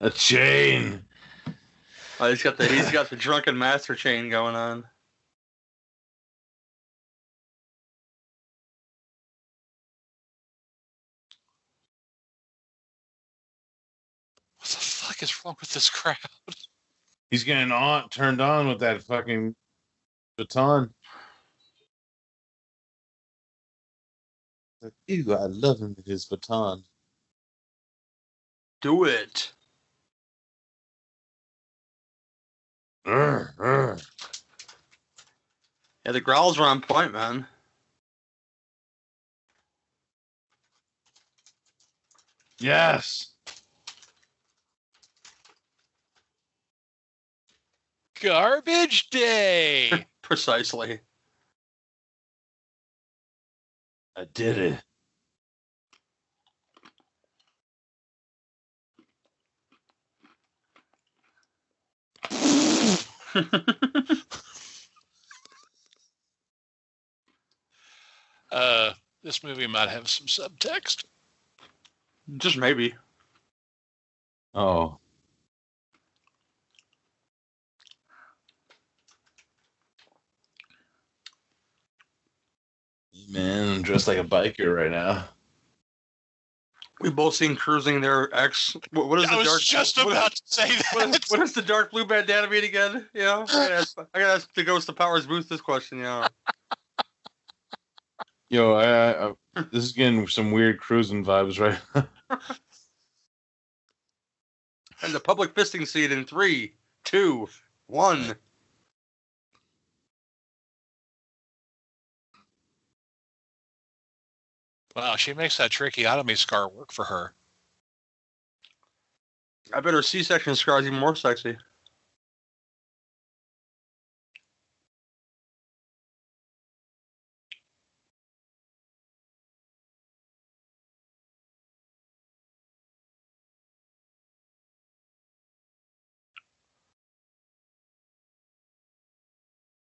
A chain. Oh, he's got the he's got the drunken master chain going on. What the fuck is wrong with this crowd? He's getting on turned on with that fucking baton. Like, ew, I love him with his baton. Do it. Urgh, urgh. Yeah, the growls are on point, man. Yes. Garbage day. Precisely. I did it. Uh, this movie might have some subtext. Just maybe. Oh. Man, I'm dressed like a biker right now. We both seen cruising their ex. What, what is I the was dark? just what- about to say What that. is, what is the dark blue bandana mean again? Yeah, I gotta ask, I gotta ask the Ghost of Powers Boothe this question. Yeah. Yo, I, I, I this is getting some weird cruising vibes, right? and the public fisting scene in three, two, one. Wow, she makes that tracheotomy scar work for her. I bet her C-section scar is even more sexy.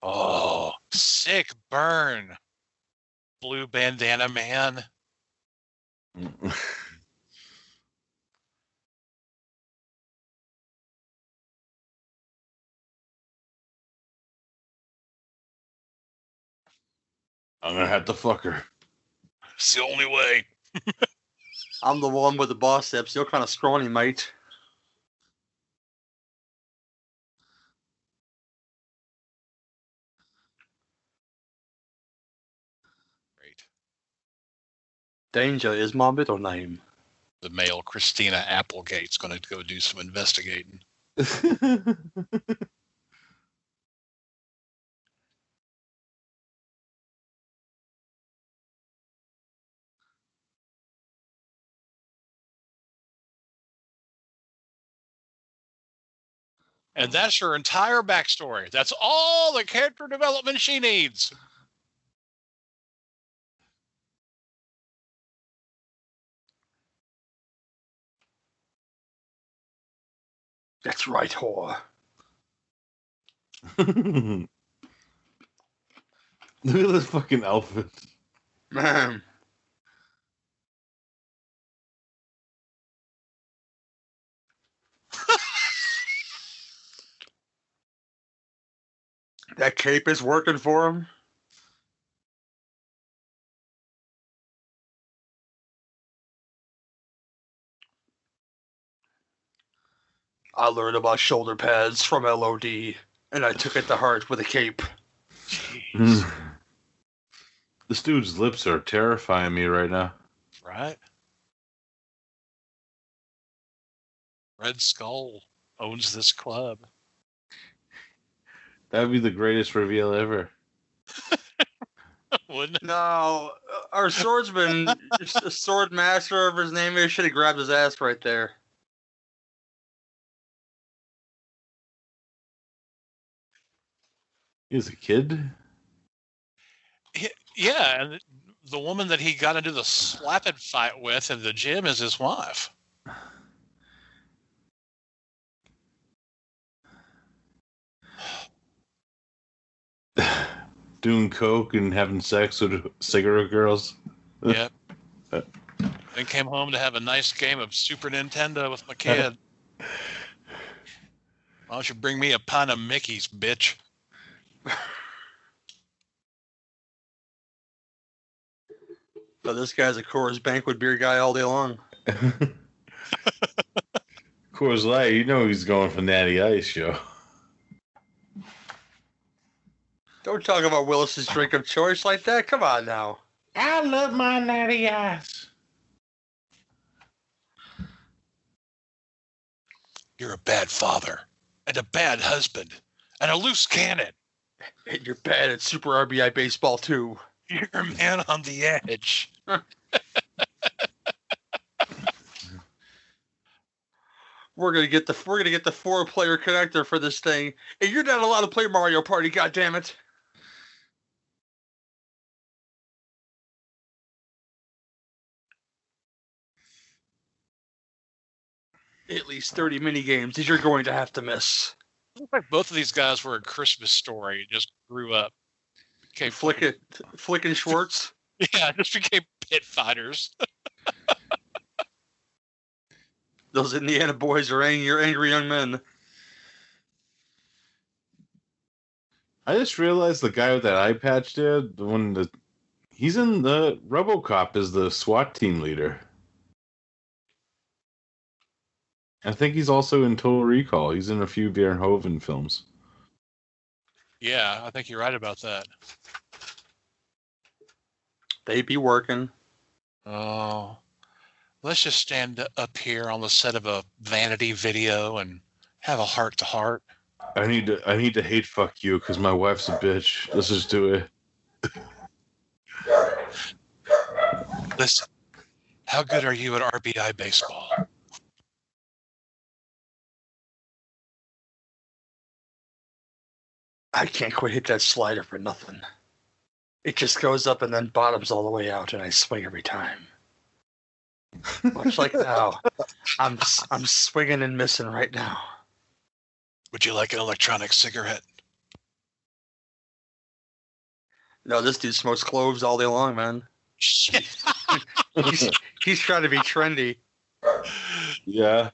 Oh, sick burn. Blue bandana man. I'm gonna have to fuck her. It's the only way. I'm the one with the biceps. You're kind of scrawny, mate. Great. Danger is my middle name. The male Christina Applegate's going to go do some investigating. And that's her entire backstory. That's all the character development she needs. That's right, whore. Look at this fucking outfit. Man. that cape is working for him. I learned about shoulder pads from LOD, and I took it to heart with a cape. Jeez. this dude's lips are terrifying me right now. right? Red Skull owns this club. That'd be the greatest reveal ever. Wouldn't it? No, our swordsman, s- sword master, whatever his name is, should have grabbed his ass right there. He's a kid. Yeah, and the woman that he got into the slapping fight with in the gym is his wife. Doing coke and having sex with cigarette girls. Yep. then came home to have a nice game of Super Nintendo with my kid. Why don't you bring me a pint of Mickey's, bitch? So this guy's a Coors Banquet beer guy all day long. Coors Light, you know he's going for Natty Ice, show. Don't talk about Willis's drink of choice like that. Come on now. I love my Natty Ice. You're a bad father and a bad husband and a loose cannon. And you're bad at Super RBI baseball too. You're a man on the edge. We're gonna get the we're gonna get the four player connector for this thing. And you're not allowed to play Mario Party. God damn it! At least thirty mini games that you're going to have to miss. Looks like both of these guys were a Christmas story. Just grew up. Became Flick it, Flick and Schwartz. Yeah, just became pit fighters. Those Indiana boys are angry, angry young men. I just realized the guy with that eye patch there, the one that he's in the RoboCop is the SWAT team leader. I think he's also in Total Recall. He's in a few Verhoeven films. Yeah, I think you're right about that. They be working. Oh, let's just stand up here on the set of a vanity video and have a heart to heart. I need to I need to hate fuck you because my wife's a bitch. Let's just do it. Listen, how good are you at RBI baseball? I can't quite hit that slider for nothing. It just goes up and then bottoms all the way out, and I swing every time. Much like now, I'm I'm swinging and missing right now. Would you like an electronic cigarette? No, this dude smokes cloves all day long, man. Shit. He's, he's trying to be trendy. Yeah.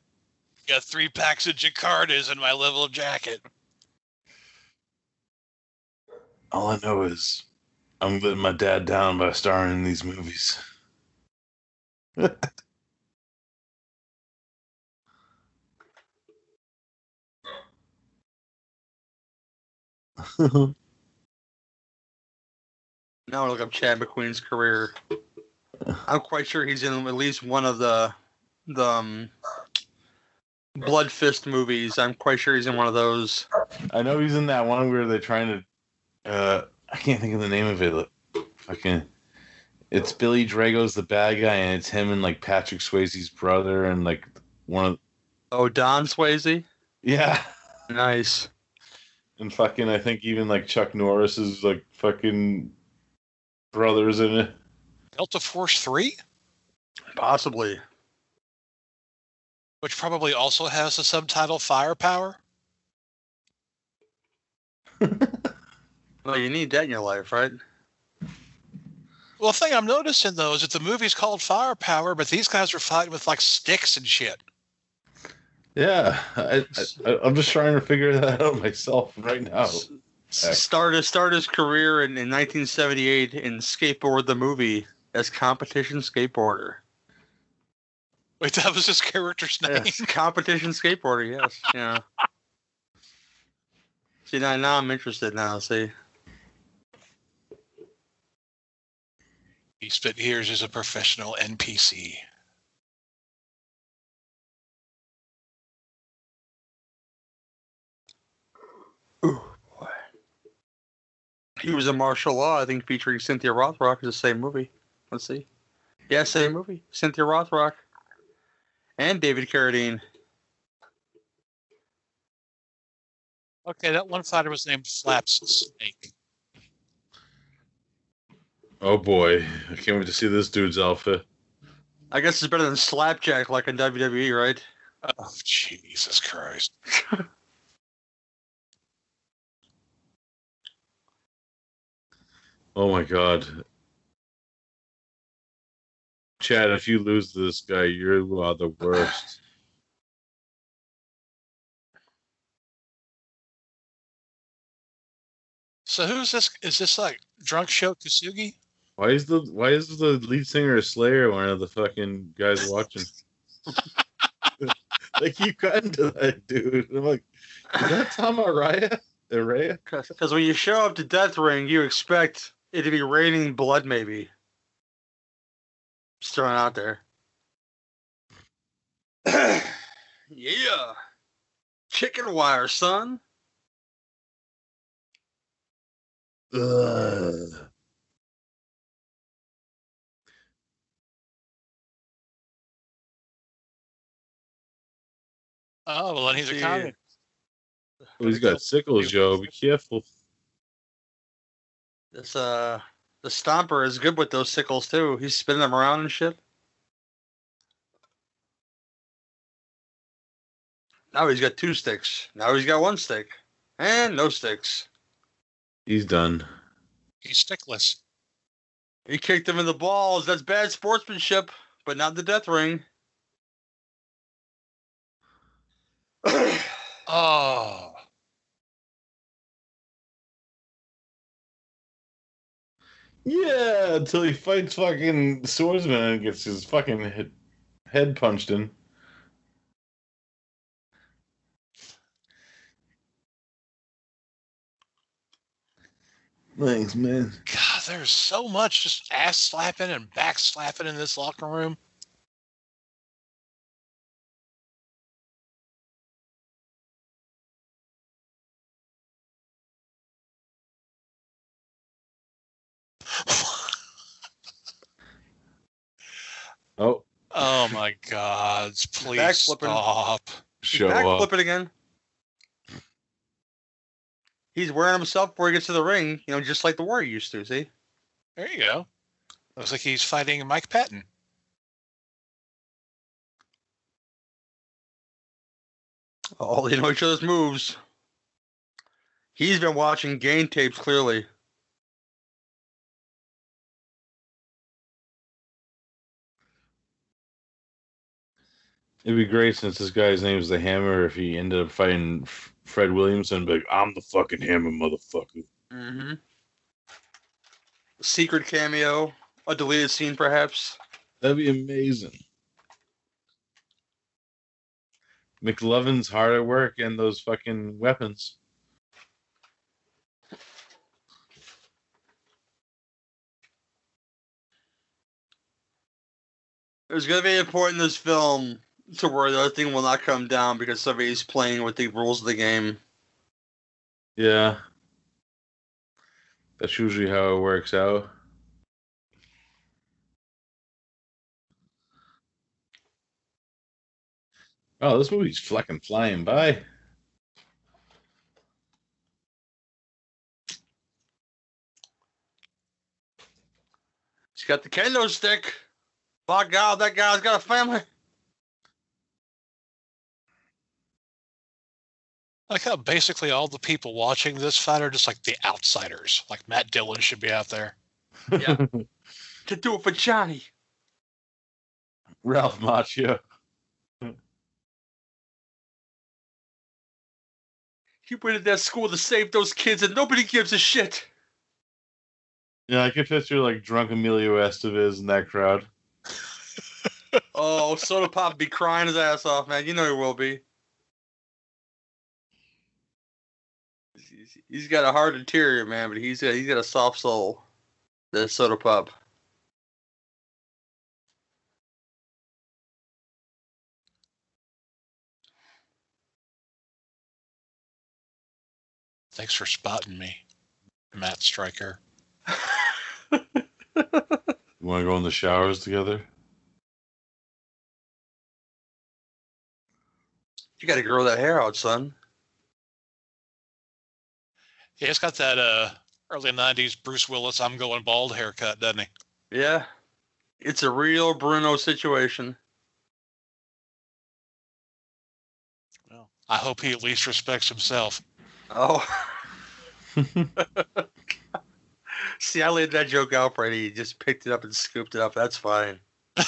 Got three packs of Jakartas in my level jacket. All I know is I'm letting my dad down by starring in these movies. Now I look up Chad McQueen's career. I'm quite sure he's in at least one of the the um, Blood Fist movies. I'm quite sure he's in one of those. I know he's in that one where they're trying to. Uh, I can't think of the name of it. Look, Fucking, it's Billy Drago's the bad guy, and it's him and like Patrick Swayze's brother, and like one of Oh, Don Swayze. yeah, Nice. and fucking I think even like Chuck Norris is like fucking brothers in it. Delta Force 3, Possibly. which probably also has the subtitle Firepower. Well, you need that in your life, right? Well, the thing I'm noticing though is that the movie's called Firepower, but these guys are fighting with like sticks and shit. Yeah, I, I, I'm just trying to figure that out myself right now. S- Started start his career in, in 1978 in Skateboard the movie as competition skateboarder. Wait, that was his character's name. Yes, competition skateboarder. Yes, yeah. See now, now I'm interested now. See, He spent years as a professional NPC. Ooh, boy. He was in martial law, I think, featuring Cynthia Rothrock. Is the same movie. Let's see. Yeah, same movie. Cynthia Rothrock and David Carradine. Okay, that one fighter was named Flaps Snake. Oh boy, I can't wait to see this dude's outfit. I guess it's better than Slapjack, like in WWE, right? Oh, Jesus Christ. Oh my god. Chad, if you lose to this guy, you are the worst. So who's this? Is this like Drunk Sho Kosugi? Why is the why is the lead singer of Slayer one of the fucking guys watching? they keep cutting to that dude. I'm like, is that Tom Araya? Araya? Because when you show up to Death Ring, you expect it to be raining blood, maybe. Just throwing out there. yeah. Chicken wire, son. Ugh. Oh, well, then he's a See, comic. Oh, he's got sickles, Joe. Be careful. This uh the stomper is good with those sickles too. He's spinning them around and shit. Now he's got two sticks. Now he's got one stick. And no sticks. He's done. He's stickless. He kicked him in the balls. That's bad sportsmanship, but not the death ring. Oh, Yeah, until he fights fucking swordsman and gets his fucking head, head punched in. Thanks, man. God, there's so much just ass slapping and back slapping in this locker room. Oh, oh my God! Please stop. show Back up. flip it again. He's wearing himself before he gets to the ring, you know, just like the warrior used to, see? There you go. Looks like he's fighting Mike Patton. Oh, they know each other's moves. He's been watching game tapes clearly. It'd be great since this guy's name is the Hammer. If he ended up fighting F- Fred Williamson, but like, I'm the fucking Hammer, motherfucker. Mm-hmm. Secret cameo, a deleted scene, perhaps. That'd be amazing. McLovin's hard at work and those fucking weapons. There's gonna be a point in this film to where the other thing will not come down because somebody's playing with the rules of the game. Yeah. That's usually how it works out. Oh, this movie's fucking flying by. He's got the kendo stick. By God, that guy's got a family. Like how basically all the people watching this fight are just like the outsiders. Like Matt Dillon should be out there. Yeah. to do it for Johnny. Ralph Macchio. He went to that school to save those kids, and nobody gives a shit. Yeah, I could picture like drunk Emilio Estevez in that crowd. Oh, Soda Pop be crying his ass off, man. You know he will be. He's- He's got a hard interior, man, but he's got he's got a soft soul. The Soda Pop. Thanks for spotting me, Matt Stryker. You want to go in the showers together? You got to grow that hair out, son. Yeah, he's got that uh early '90s Bruce Willis "I'm going bald" haircut, doesn't he? Yeah, it's a real Bruno situation. Well, I hope he at least respects himself. Oh, see, I laid that joke out for you. He just picked it up and scooped it up. That's fine.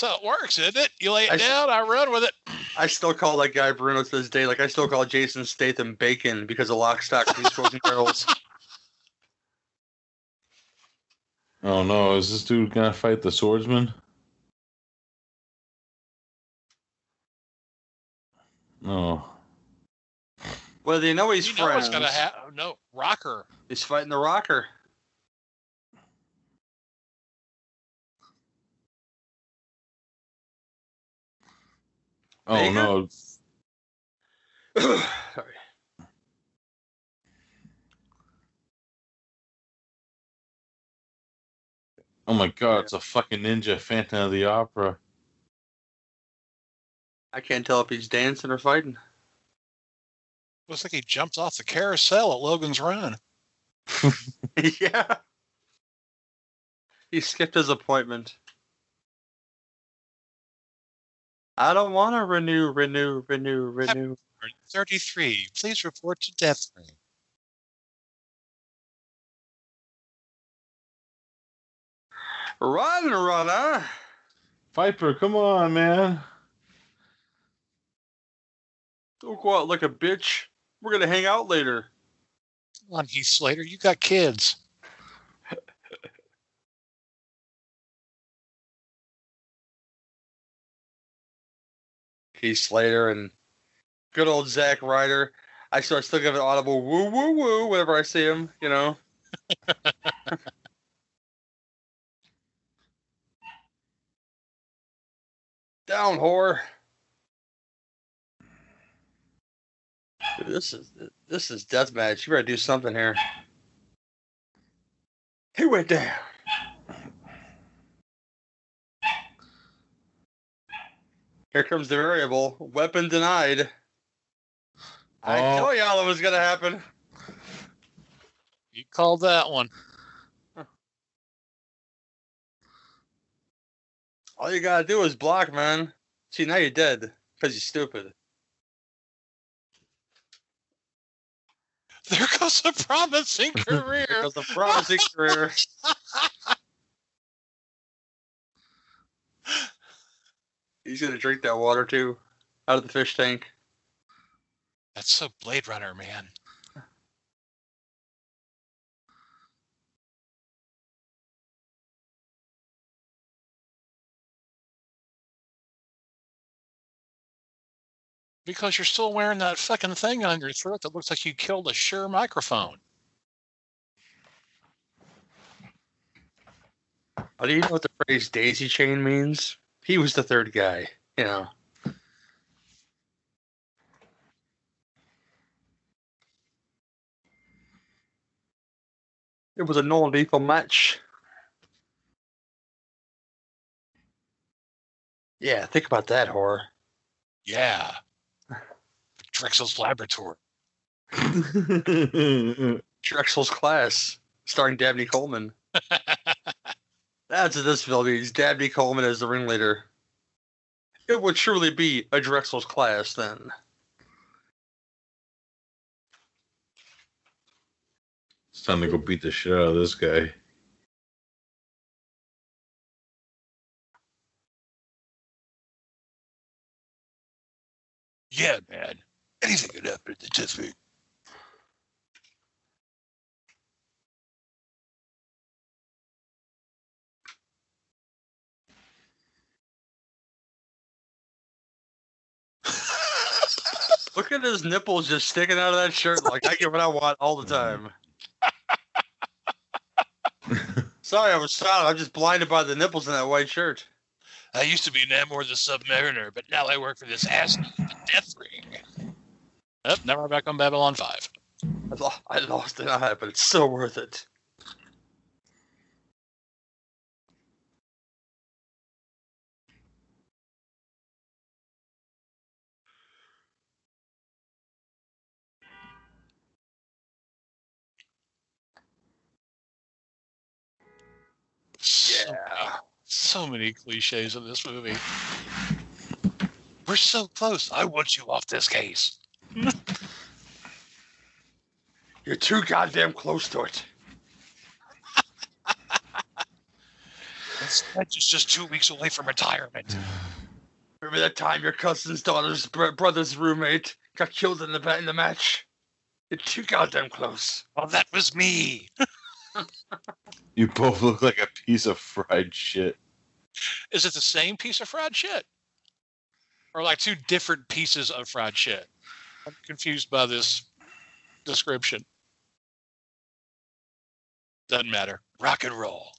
So it works, isn't it? You lay it I s- down, I run with it. I still call that guy Bruno to this day. Like I still call Jason Statham Bacon because of Lock, Stock, and Two Smoking Barrels. Oh no, is this dude gonna fight the swordsman? No. Well, they know he's you know friends. it's gonna have no rocker. He's fighting the Rocker. Oh Vega? no. Sorry. Oh my god, it's a fucking ninja Phantom of the Opera. I can't tell if he's dancing or fighting. Looks like he jumped off the carousel at Logan's Run. yeah. He skipped his appointment. I don't want to renew, renew, renew, renew. 33. Please report to death ring. Run, runner. Viper, come on, man. Don't go out like a bitch. We're gonna hang out later. Come on, Heath Slater. You got kids. Heath Slater and good old Zack Ryder. I I still give an audible woo woo woo whenever I see him. You know. Down, whore. This is this is deathmatch. You better do something here. He went down. Here comes the variable. Weapon denied. I Oh. tell y'all it was gonna happen. You called that one. All you gotta do is block, man. See, now you're dead because you're stupid. There goes a promising career. there goes a promising career. He's gonna drink that water too, out of the fish tank. That's so Blade Runner, man. Because you're still wearing that fucking thing on your throat that looks like you killed a Shure microphone. Oh, do you know what the phrase daisy chain means? He was the third guy, you know. It was a non-lethal match. Yeah, think about that, horror. Yeah. Drexel's laboratory. Drexell's Class, starring Dabney Coleman. That's what this film means. Dabney Coleman as the ringleader. It would truly be a Drexell's Class then. It's time to go beat the shit out of this guy. Yeah, man. Anything could happen at the Tiffany. Look at his nipples just sticking out of that shirt. Like I get what I want all the time. Sorry, I was silent. I'm just blinded by the nipples in that white shirt. I used to be Namor the Submariner, but now I work for this ass the Death Ring. Yep, now we're back on Babylon 5. I, lo- I lost an eye, but it's so worth it. So, Yeah. so many cliches in this movie. We're so close. I want you off this case. You're too goddamn close to it. Is just two weeks away from retirement. Remember that time your cousin's daughter's br- brother's roommate got killed in the in the match? You're too goddamn close. Oh, that was me. You both look like a piece of fried shit. Is it the same piece of fried shit? or like two different pieces of fried shit. I'm confused by this description. Doesn't matter. Rock and roll.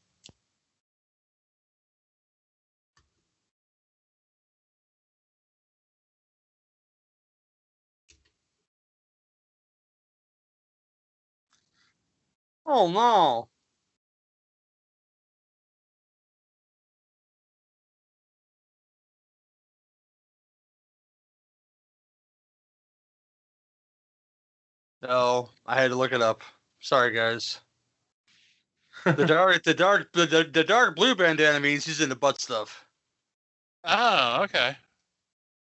Oh no. No, I had to look it up. Sorry, guys. The dark, the dark, the, the, the dark blue bandana means he's into butt stuff. Oh, okay.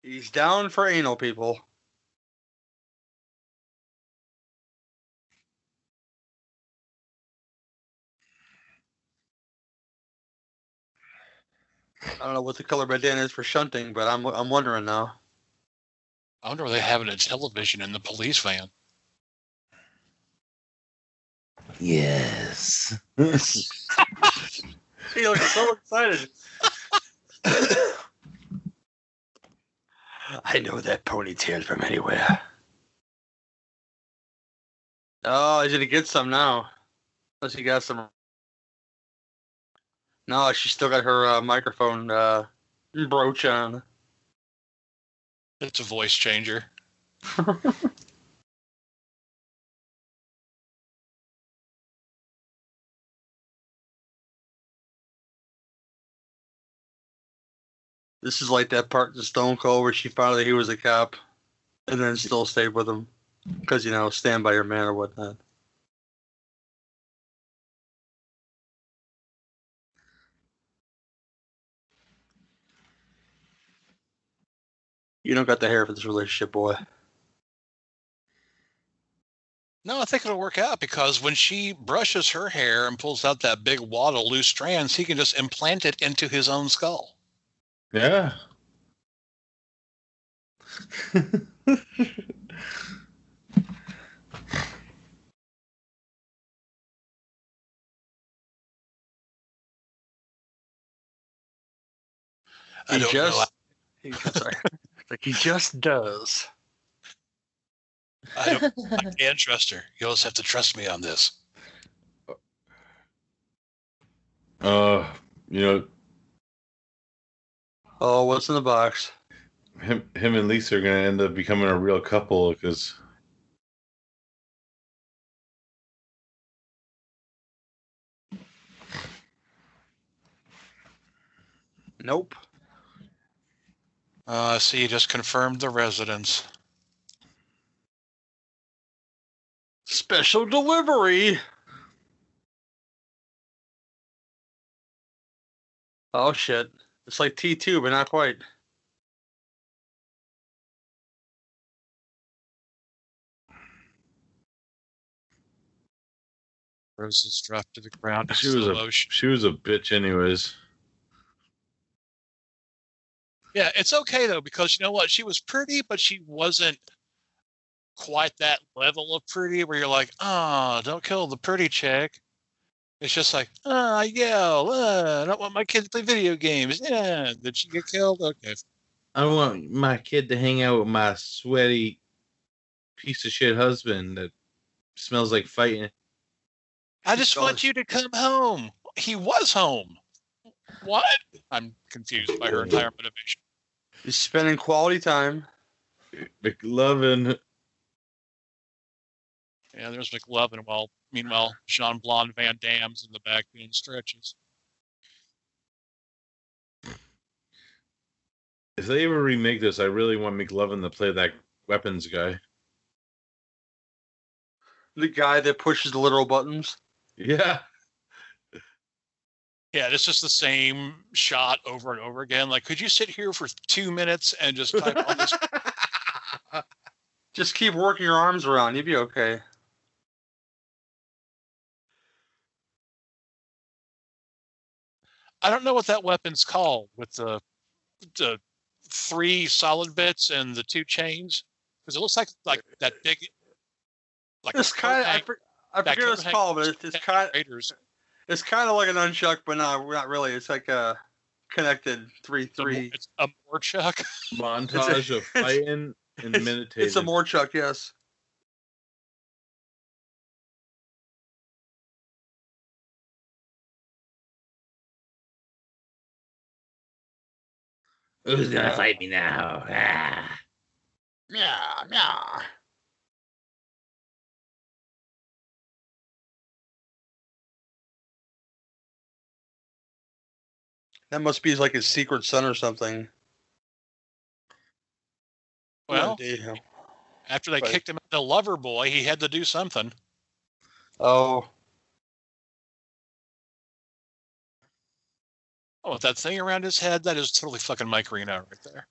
He's down for anal, people. I don't know what the color bandana is for shunting, but I'm I'm wondering now. I wonder where they having a television in the police van. Yes. He looks so excited. I know that ponytail from anywhere. Oh, he's gonna get some now. Unless he got some. No, she still got her uh, microphone uh, brooch on. It's a voice changer. This is like that part in Stone Cold where she found out he was a cop, and then still stayed with him, because you know, stand by your man or whatnot. You don't got the hair for this relationship, boy. No, I think it'll work out because when she brushes her hair and pulls out that big wad of loose strands, he can just implant it into his own skull. Yeah. I He don't just, know. he, sorry, like he just does. I, don't, I can't trust her. You'll just have to trust me on this. Uh, you know, Oh, what's in the box? him, him and Lisa are gonna end up becoming a real couple because Nope. Uh, see, you just confirmed the residence. Special delivery. Oh shit! It's like T two, but not quite. Roses dropped to the ground. she was a motion. she was a bitch anyways. Yeah, it's okay though because you know what? She was pretty, but she wasn't quite that level of pretty where you're like, oh, don't kill the pretty chick. It's just like, oh, I yell, uh, I don't want my kid to play video games. Yeah, did she get killed? Okay, I want my kid to hang out with my sweaty piece of shit husband that smells like fighting. I just want you to come home. He was home. What? I'm confused by her entire motivation. He's spending quality time. McLovin. Yeah, there's McLovin. While meanwhile, uh-huh. Jean Blonde Van Damme's in the back doing stretches. If they ever remake this, I really want McLovin to play that weapons guy. The guy that pushes the literal buttons. Yeah. Yeah, it's just the same shot over and over again. Like, could you sit here for two minutes and just type all this? Just keep working your arms around. You'd be okay. I don't know what that weapon's called with the the three solid bits and the two chains because it looks like like that big. Like It's kind of. I, hang- for, I forget what it's called, but it's, it's kind. Raiders. It's kind of like an unchuck, but not not really. It's like a connected. Three It's a, three. it's a Morchuck. Montage of fighting and It's, meditating. it's a more Chuck, yes. Who's gonna fight me now? Ah. Yeah, yeah. That must be like his secret son or something. Well, Yeah. after they Right. kicked him out the Loverboy, he had to do something. Oh, Oh, with that thing around his head, that is totally fucking Mike Reno right there.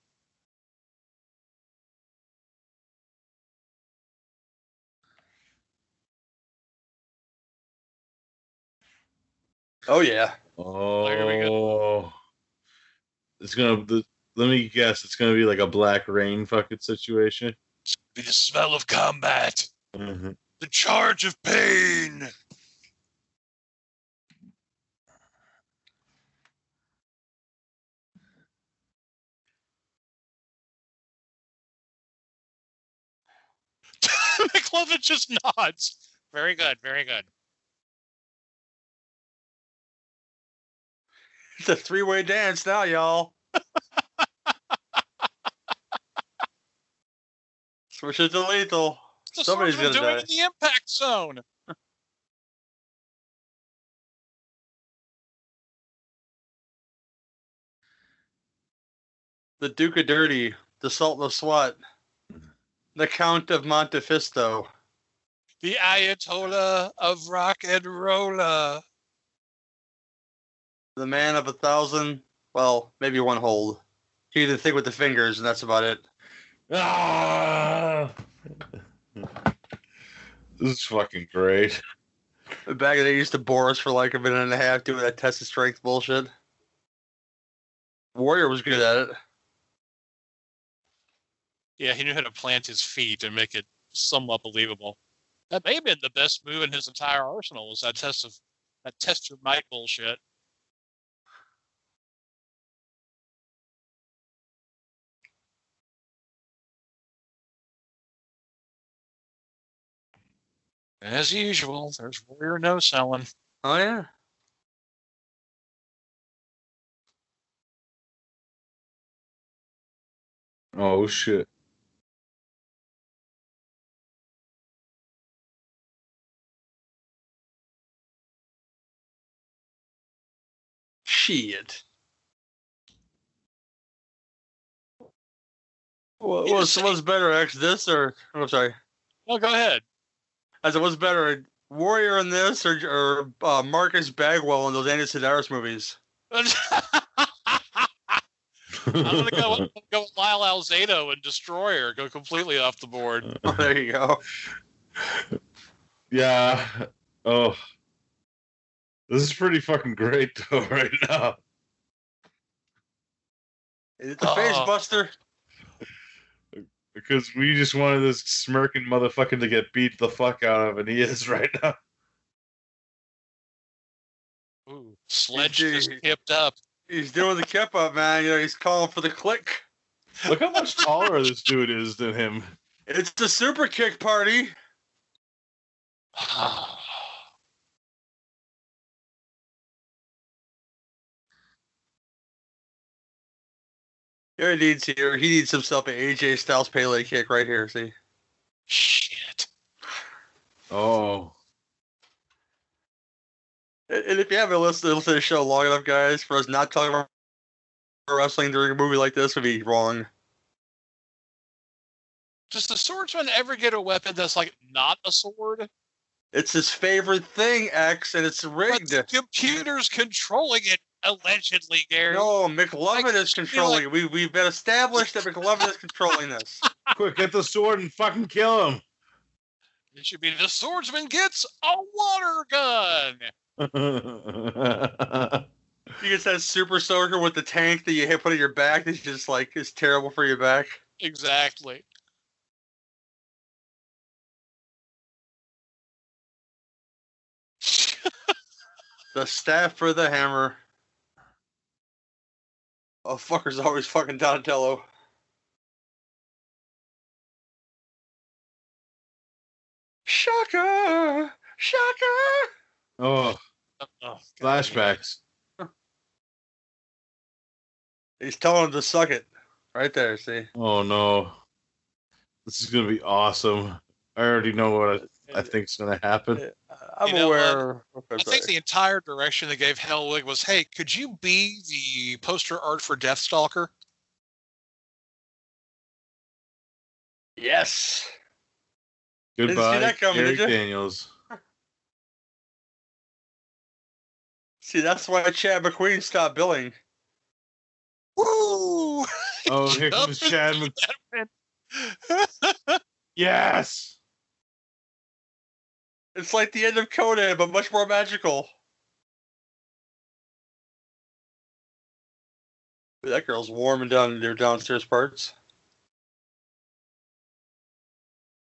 oh yeah. There we Oh, it's gonna. The, let me guess. It's gonna be like a black rain fucking situation. Be the smell of combat, Mhm. the charge of pain. McLovin just nods. Very good, very good. It's a three-way dance now, y'all. Switch it to lethal. The Somebody's gonna doing die. in the impact zone. The Duke of Dirty, the Sultan of Swat, the Count of Montefisto, The Ayatollah of rock and Rolla. the Man of a Thousand. Well, maybe one hold. He did the thing with the fingers, and that's about it. Ah! This is fucking great. Back in the day, used to bore us for like a minute and a half doing that test of strength bullshit. Warrior was good at it. Yeah, he knew how to plant his feet and make it somewhat believable. That may have been the best move in his entire arsenal was that test of that test your might bullshit. As usual, there's warrior no selling. Oh yeah. Oh shit. Shit. What, You what's, what's better, X? This or I'm oh, sorry? Well, go ahead. I said, what's better, Warrior in this or or uh, Marcus Bagwell in those Andy Sidaris movies? I'm gonna go, I'm gonna go with Lyle Alzado and Destroyer. Go completely off the board. Oh, there you go. yeah. Oh. This is pretty fucking great though right now. Is it the Oh. buster. Because we just wanted this smirking motherfucker to get beat the fuck out of, and he is right now. Ooh, Sledge just tipped up. He's doing the kip up, man. You know, he's calling for the click. Look how much taller this dude is than him. It's the super kick party. Ah. He needs here. He needs himself an AJ Styles Pele kick right here. See, Shit. Oh. and and if you haven't listened, listened to the show long enough, guys, for us not talking about wrestling during a movie like this would be wrong. Does the swordsman ever get a weapon that's like not a sword? It's his favorite thing, X, and it's But rigged. the computer's controlling it, allegedly, Gary. No, McLovin Like, is controlling. like- it. We we've been established that McLovin is controlling this. Quick, get the sword and fucking kill him. It should be the swordsman gets a water gun. He gets that super soaker with the tank that you hit put on your back. That's just like is terrible for your back. Exactly. The staff for the hammer. Oh, fucker's always fucking Donatello. Shocker! Shocker! Oh, Oh, flashbacks. He's telling him to suck it. Right there, see? Oh no, this is gonna be awesome. I already know what I, I think it's gonna happen. I'm You know aware. I think the entire direction they gave Hellwig was, "Hey, could you be the poster art for Deathstalker?" Yes. see Goodbye, that coming, Eric did ya? Daniels. See, that's why Chad McQueen stopped billing. Woo! Oh, here comes Chad. McQueen. yes. It's like the end of Conan, but much more magical. That girl's warming down their downstairs parts.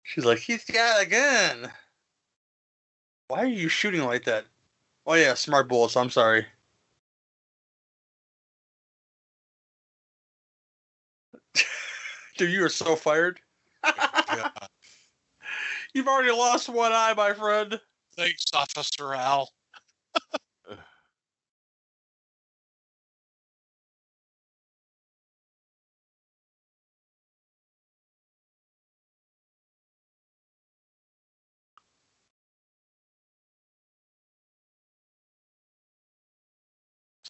She's like, he's got a gun. Why are you shooting like that? Oh yeah, smart bullets. I'm sorry. Dude, you are so fired. God. You've already lost one eye, my friend. Thanks, Officer Al.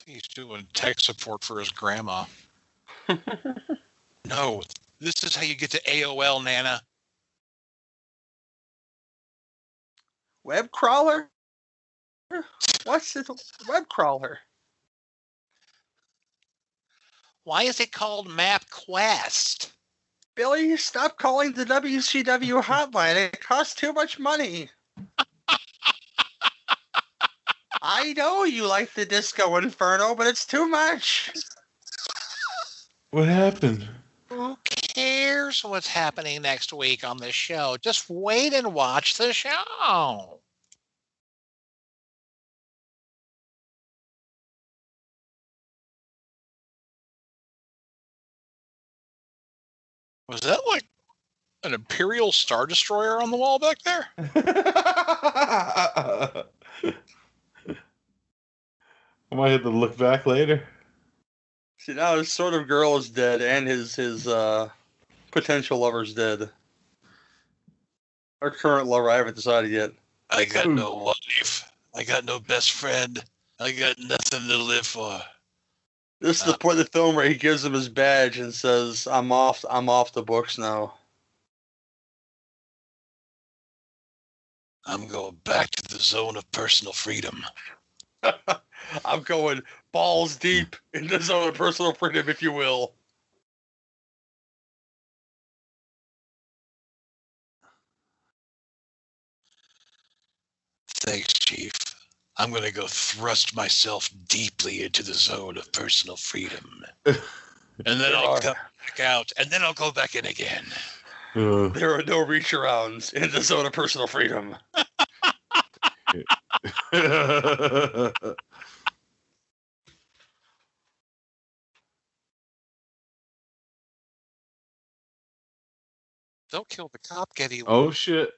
He's doing tech support for his grandma. No, this is how you get to AOL, Nana. Web crawler? What's it? Web crawler? Why is it called MapQuest? Billy, stop calling the WCW hotline. It costs too much money. I know you like the Disco Inferno, but it's too much. What happened? Who cares what's happening next week on the show? Just wait and watch the show. Was that like an Imperial Star Destroyer on the wall back there? I might have to look back later. See now his sort of girl is dead, and his his uh, potential lover's dead. Our current lover, I haven't decided yet. I got hmm. no wife. I got no best friend. I got nothing to live for. This is the uh, point of the film where he gives him his badge and says, "I'm off. I'm off the books now." I'm going back to the zone of personal freedom. I'm going balls deep hmm. in the zone of personal freedom, if you will. Thanks, Chief. I'm going to go thrust myself deeply into the zone of personal freedom. and then There I'll are- come back out, and then I'll go back in again. Uh, There are no reach arounds in the zone of personal freedom. Don't kill the cop, Getty. oh shit!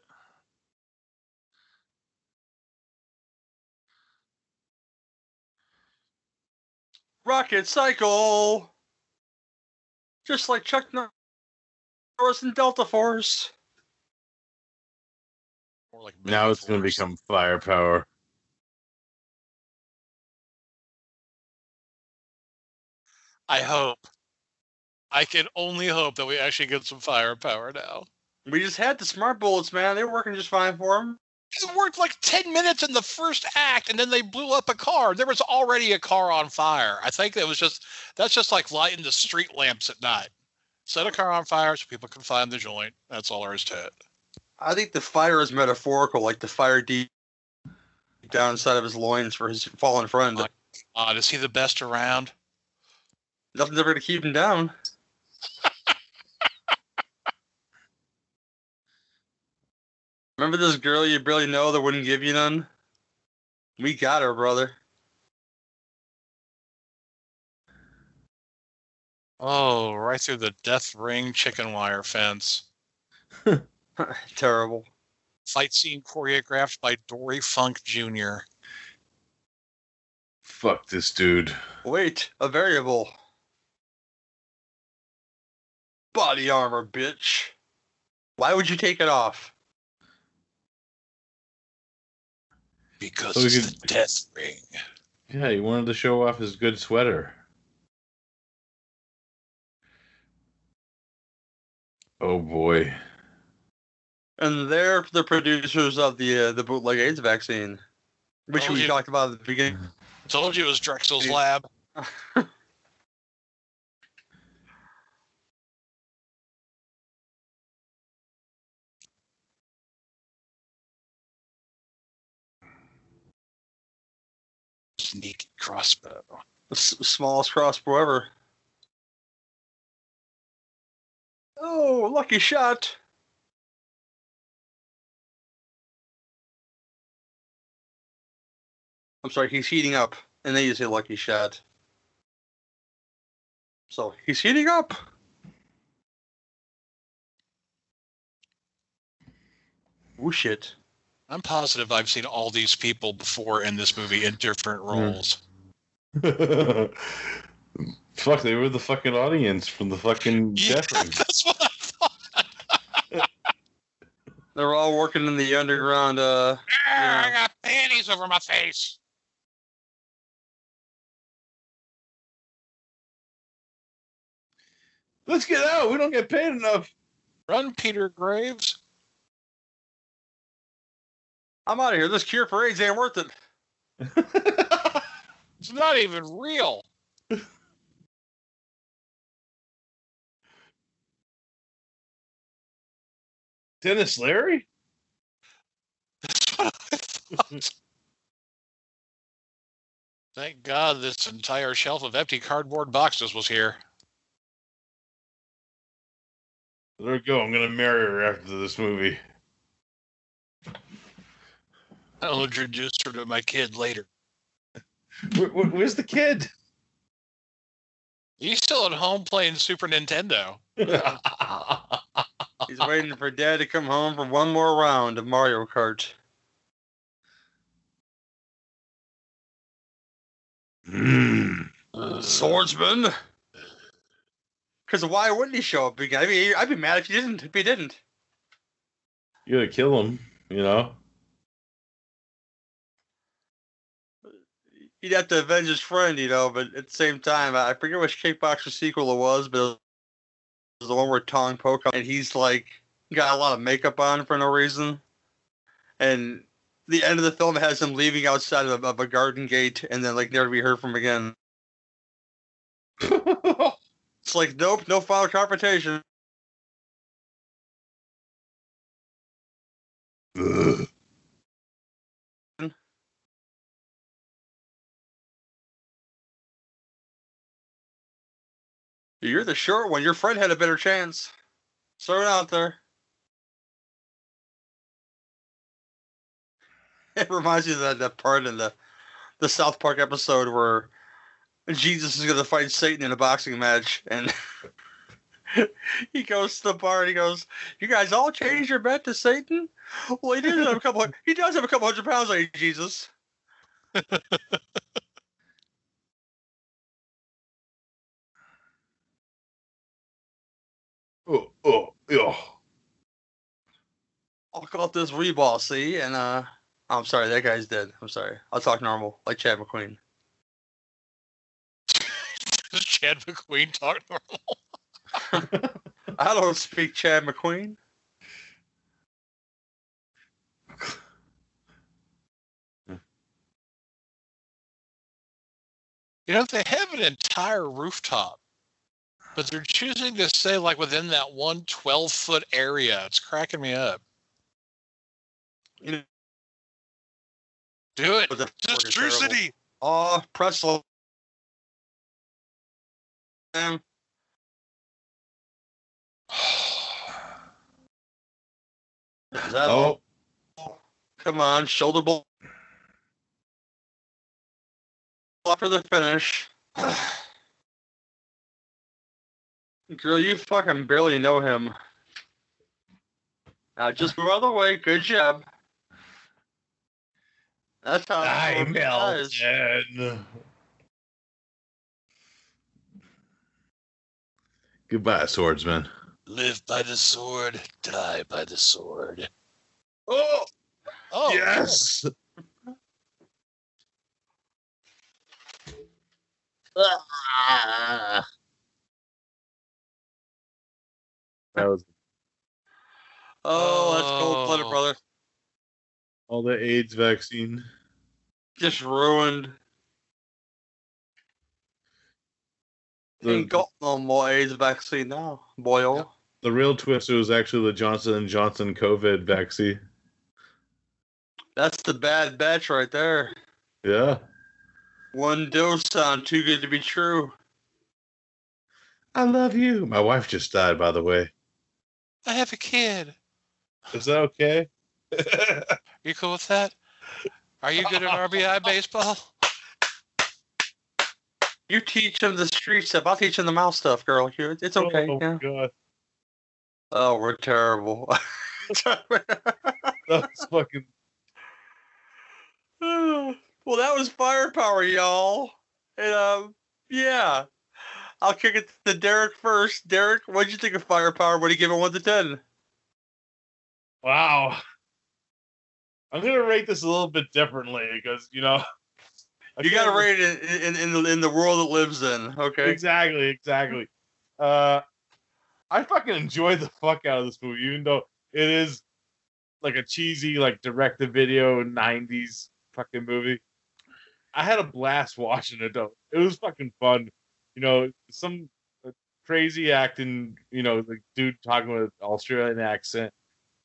Rocket Cycle! Just like Chuck Norris and Delta Force. More like Now it's gonna become firepower. I hope. I can only hope that we actually get some firepower now. We just had the smart bullets, man. They were working just fine for him. It worked like 10 minutes in the first act, and then they blew up a car. There was already a car on fire. I think that was just, that's just like lighting the street lamps at night. Set a car on fire so people can find the joint. That's all there is to it. I think the fire is metaphorical, like the fire deep down inside of his loins for his fallen friend. Like- Uh, is he the best around? Nothing's ever going to keep him down. Remember this girl you barely know that wouldn't give you none? We got her, brother. Oh, right through the death ring chicken wire fence. Terrible. Fight scene choreographed by Dory Funk Jr. Fuck this dude. Wait, a variable. Body armor, bitch. Why would you take it off? Because So we it's could- the death ring. Yeah, he wanted to show off his good sweater. Oh boy. And they're the producers of the uh, the bootleg AIDS vaccine, which Told we you. talked about at the beginning. Told you it was Drexel's lab. Sneaky crossbow. The s- smallest crossbow ever. Oh, lucky shot. I'm sorry, he's heating up. And then you say lucky shot. So he's heating up. Oh shit. I'm positive I've seen all these people before in this movie in different roles. Fuck, they were the fucking audience from the fucking Yeah, death that's what I thought. They're all working in the underground uh Ah, I got panties over my face. Let's get out. We don't get paid enough. Run, Peter Graves. I'm out of here. This cure for AIDS ain't worth it. It's not even real. Denis Leary? That's what I thought. Thank God this entire shelf of empty cardboard boxes was here. There we go. I'm gonna marry her after this movie. I'll introduce her to my kid later. Where, where- where's the kid? He's still at home playing Super Nintendo. He's waiting for dad to come home for one more round of Mario Kart. Mm. Swordsman? Because why wouldn't he show up again? I mean, I'd be mad if he didn't. If he didn't. You gotta kill him, you know? He'd have to avenge his friend, you know. But at the same time, I forget which kickboxer sequel it was, but it was the one where Tong Po comes and he's like got a lot of makeup on for no reason, and the end of the film has him leaving outside of, of a garden gate and then like never to be heard from again. It's like nope, no final confrontation. Ugh. You're the short one. Your friend had a better chance. Throw it out there. It reminds me of that, that part in the the South Park episode where Jesus is going to fight Satan in a boxing match, and he goes to the bar and he goes, "You guys all changed your bet to Satan." Well, he does have a couple. He does have a couple hundred pounds on you, Jesus. oh, oh, oh. I'll call it this reball, see? And uh I'm sorry, that guy's dead. I'm sorry. I'll talk normal, like Chad McQueen. Does Chad McQueen talk normal? I don't speak Chad McQueen. You know, they have an entire rooftop, but they're choosing to stay like within that one 12 foot area. It's cracking me up. You know, Do it. but the Just fucking True terrible. City. Oh, pretzel. Um, is that all? Oh, Come on, shoulder blow for the finish. Girl, you fucking barely know him. Now just move out of the way. Good job. That's how I'm it does. melted. Goodbye, swordsman. Live by the sword, die by the sword. Oh, Oh, yes. Ah. That was Oh, that's cold blooded, Oh. brother. all the AIDS vaccine. Just ruined. The, Ain't got no more AIDS vaccine now, boyo. the real twist was actually the Johnson and Johnson COVID vaccine. That's the bad batch right there. Yeah. One dose sound too good to be true. I love you. My wife just died, by the way. I have a kid. Is that okay? You cool with that? Are you good at RBI baseball? You teach him the street stuff. I'll teach him the mouse stuff, girl. You- It's okay. Oh, yeah. God. Oh, we're terrible. That was fucking. well, that was firepower, y'all. And um, yeah, I'll kick it to Derek first. Derek, what'd you think of firepower? What do you give it one to ten? Wow. I'm gonna rate this a little bit differently because you know. I You got to rate it in, in in the in the world it lives in. Okay. Exactly, exactly. Uh, I fucking enjoyed the fuck out of this movie, even though it is like a cheesy, like direct to video '90s fucking movie. I had a blast watching it though. It was fucking fun. You know, some uh, crazy acting. You know, the dude talking with an Australian accent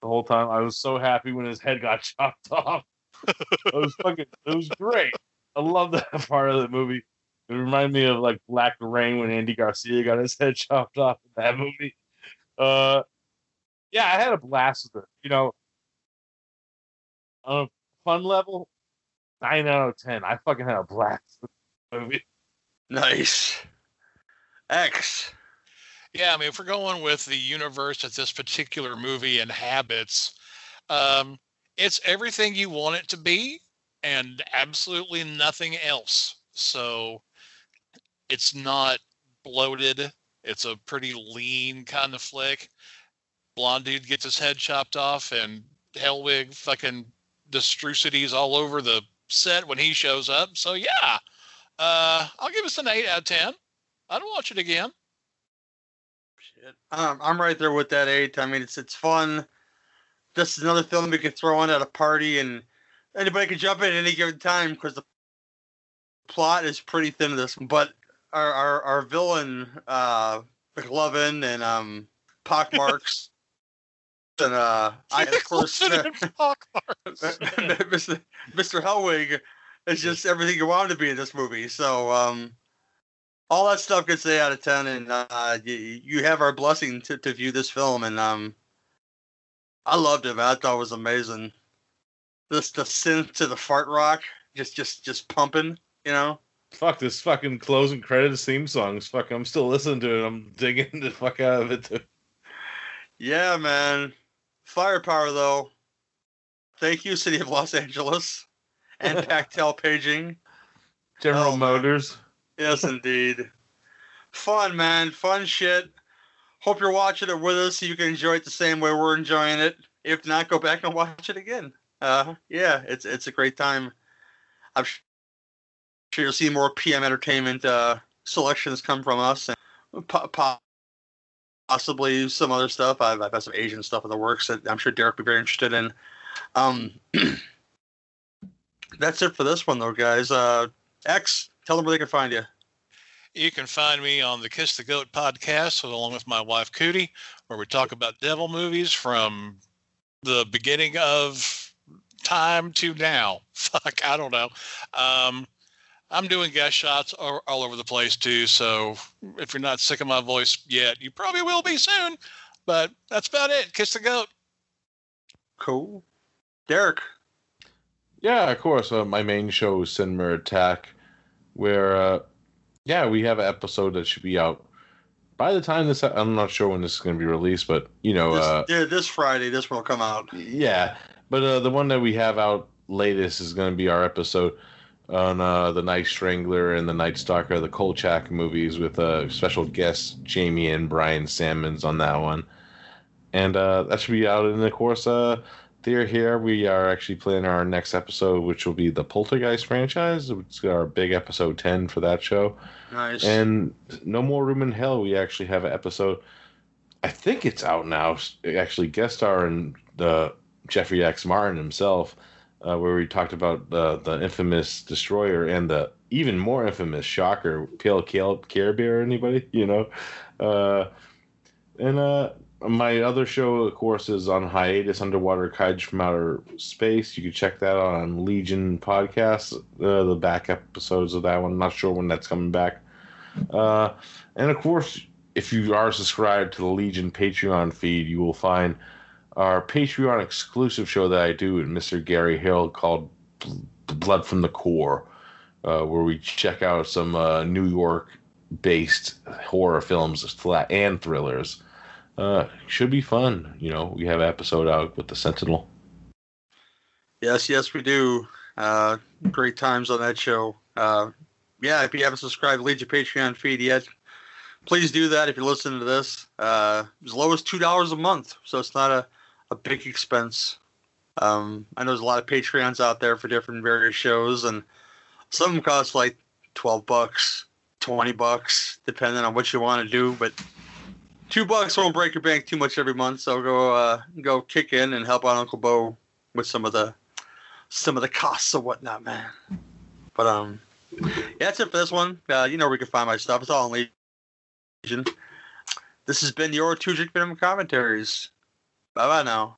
the whole time. I was so happy when his head got chopped off. it was fucking. It was great. I love that part of the movie. It reminded me of like Black Rain when Andy Garcia got his head chopped off in that movie. Uh, yeah, I had a blast with it. You know, on a fun level, nine out of ten. I fucking had a blast with the movie. Nice. X. Yeah, I mean, if we're going with the universe that this particular movie inhabits, um, it's everything you want it to be and absolutely nothing else. So it's not bloated. It's a pretty lean kind of flick. Blonde dude gets his head chopped off, and Hellwig fucking destrucities all over the set when he shows up. So yeah, uh, I'll give us an eight out of ten. I'd watch it again. Shit. Um, I'm right there with that eight. I mean, it's it's fun. This is another film you can throw on at a party, and anybody can jump in at any given time because the plot is pretty thin. in This, but our our, our villain, uh, McLovin and um, Pockmarks, and uh, I of course, Pockmarks. Mr. Mr. Hellwig is just everything you want him to be in this movie. So um, all that stuff gets eight out of ten, and uh, you, you have our blessing to, to view this film. And um, I loved it. Man. I thought it was amazing. This the synth to the fart rock, just just just pumping. You know. Fuck this fucking closing credits theme songs. Fuck, I'm still listening to it. I'm digging the fuck out of it too. Yeah, man. Firepower though. Thank you, City of Los Angeles, and Pactel Paging. General Oh, man. Yes, indeed. Fun, man. Fun shit. Hope you're watching it with us so you can enjoy it the same way we're enjoying it. If not, go back and watch it again. Uh, yeah, it's it's a great time. I'm sure you'll see more PM Entertainment uh, selections come from us, and po- po- possibly some other stuff. I've, I've got some Asian stuff in the works that I'm sure Derek will be very interested in. Um, that's it for this one, though, guys. Uh, X, tell them where they can find you. You can find me on the Kiss the Goat podcast along with my wife Cootie, where we talk about devil movies from the beginning of time to now. Fuck, I don't know. Um, I'm doing guest shots all, all over the place too. So if you're not sick of my voice yet, you probably will be soon. But that's about it. Kiss the Goat. Cool. Derek. Yeah, of course. Uh, my main show is Cinema Attack, where, uh, yeah, we have an episode that should be out by the time this, I'm not sure when this is going to be released, but you know, This, uh, yeah, this Friday, this will come out. yeah. But uh, the one that we have out latest is going to be our episode on uh, the Night Strangler and the Night Stalker, the Kolchak movies, with uh, special guests Jamie and Brian Sammons on that one, and uh, that should be out. in the course, uh, there here we are actually planning our next episode, which will be the Poltergeist franchise. It's our big episode ten for that show. Nice. And No More Room in Hell, we actually have an episode. I think it's out now. Actually, guest star and the Jeffery X Martin himself, uh, where we talked about the the infamous Destroyer and the even more infamous Shocker, Pale Care Bear. Anybody, you know? Uh, and uh, my other show, of course, is on hiatus. Underwater Kaiju from Outer Space. You can check that on Legion Podcast. Uh, the back episodes of that one. not sure when that's coming back. Uh, and of course, if you are subscribed to the Legion Patreon feed, you will find our Patreon exclusive show that I do with Mr. Gary Hill called Blood from the Core, uh, where we check out some uh, New York based horror films and thrillers. Uh, should be fun. You know, we have episode out with the Sentinel. Yes, yes, we do. Uh, great times on that show. Uh, yeah, if you haven't subscribed to Legion Patreon feed yet, please do that if you're listening to this. Uh, as low as two dollars a month, so it's not a, a big expense. Um, I know there's a lot of Patreons out there for different various shows, and some cost like twelve bucks, twenty bucks, depending on what you want to do. But two bucks won't break your bank too much every month, so go uh, go kick in and help out Uncle Bo with some of the some of the costs or whatnot, man. But um, yeah, that's it for this one. Uh, you know where you can find my stuff. It's all in Legion. This has been your two Minimum Commentaries. Bye bye now.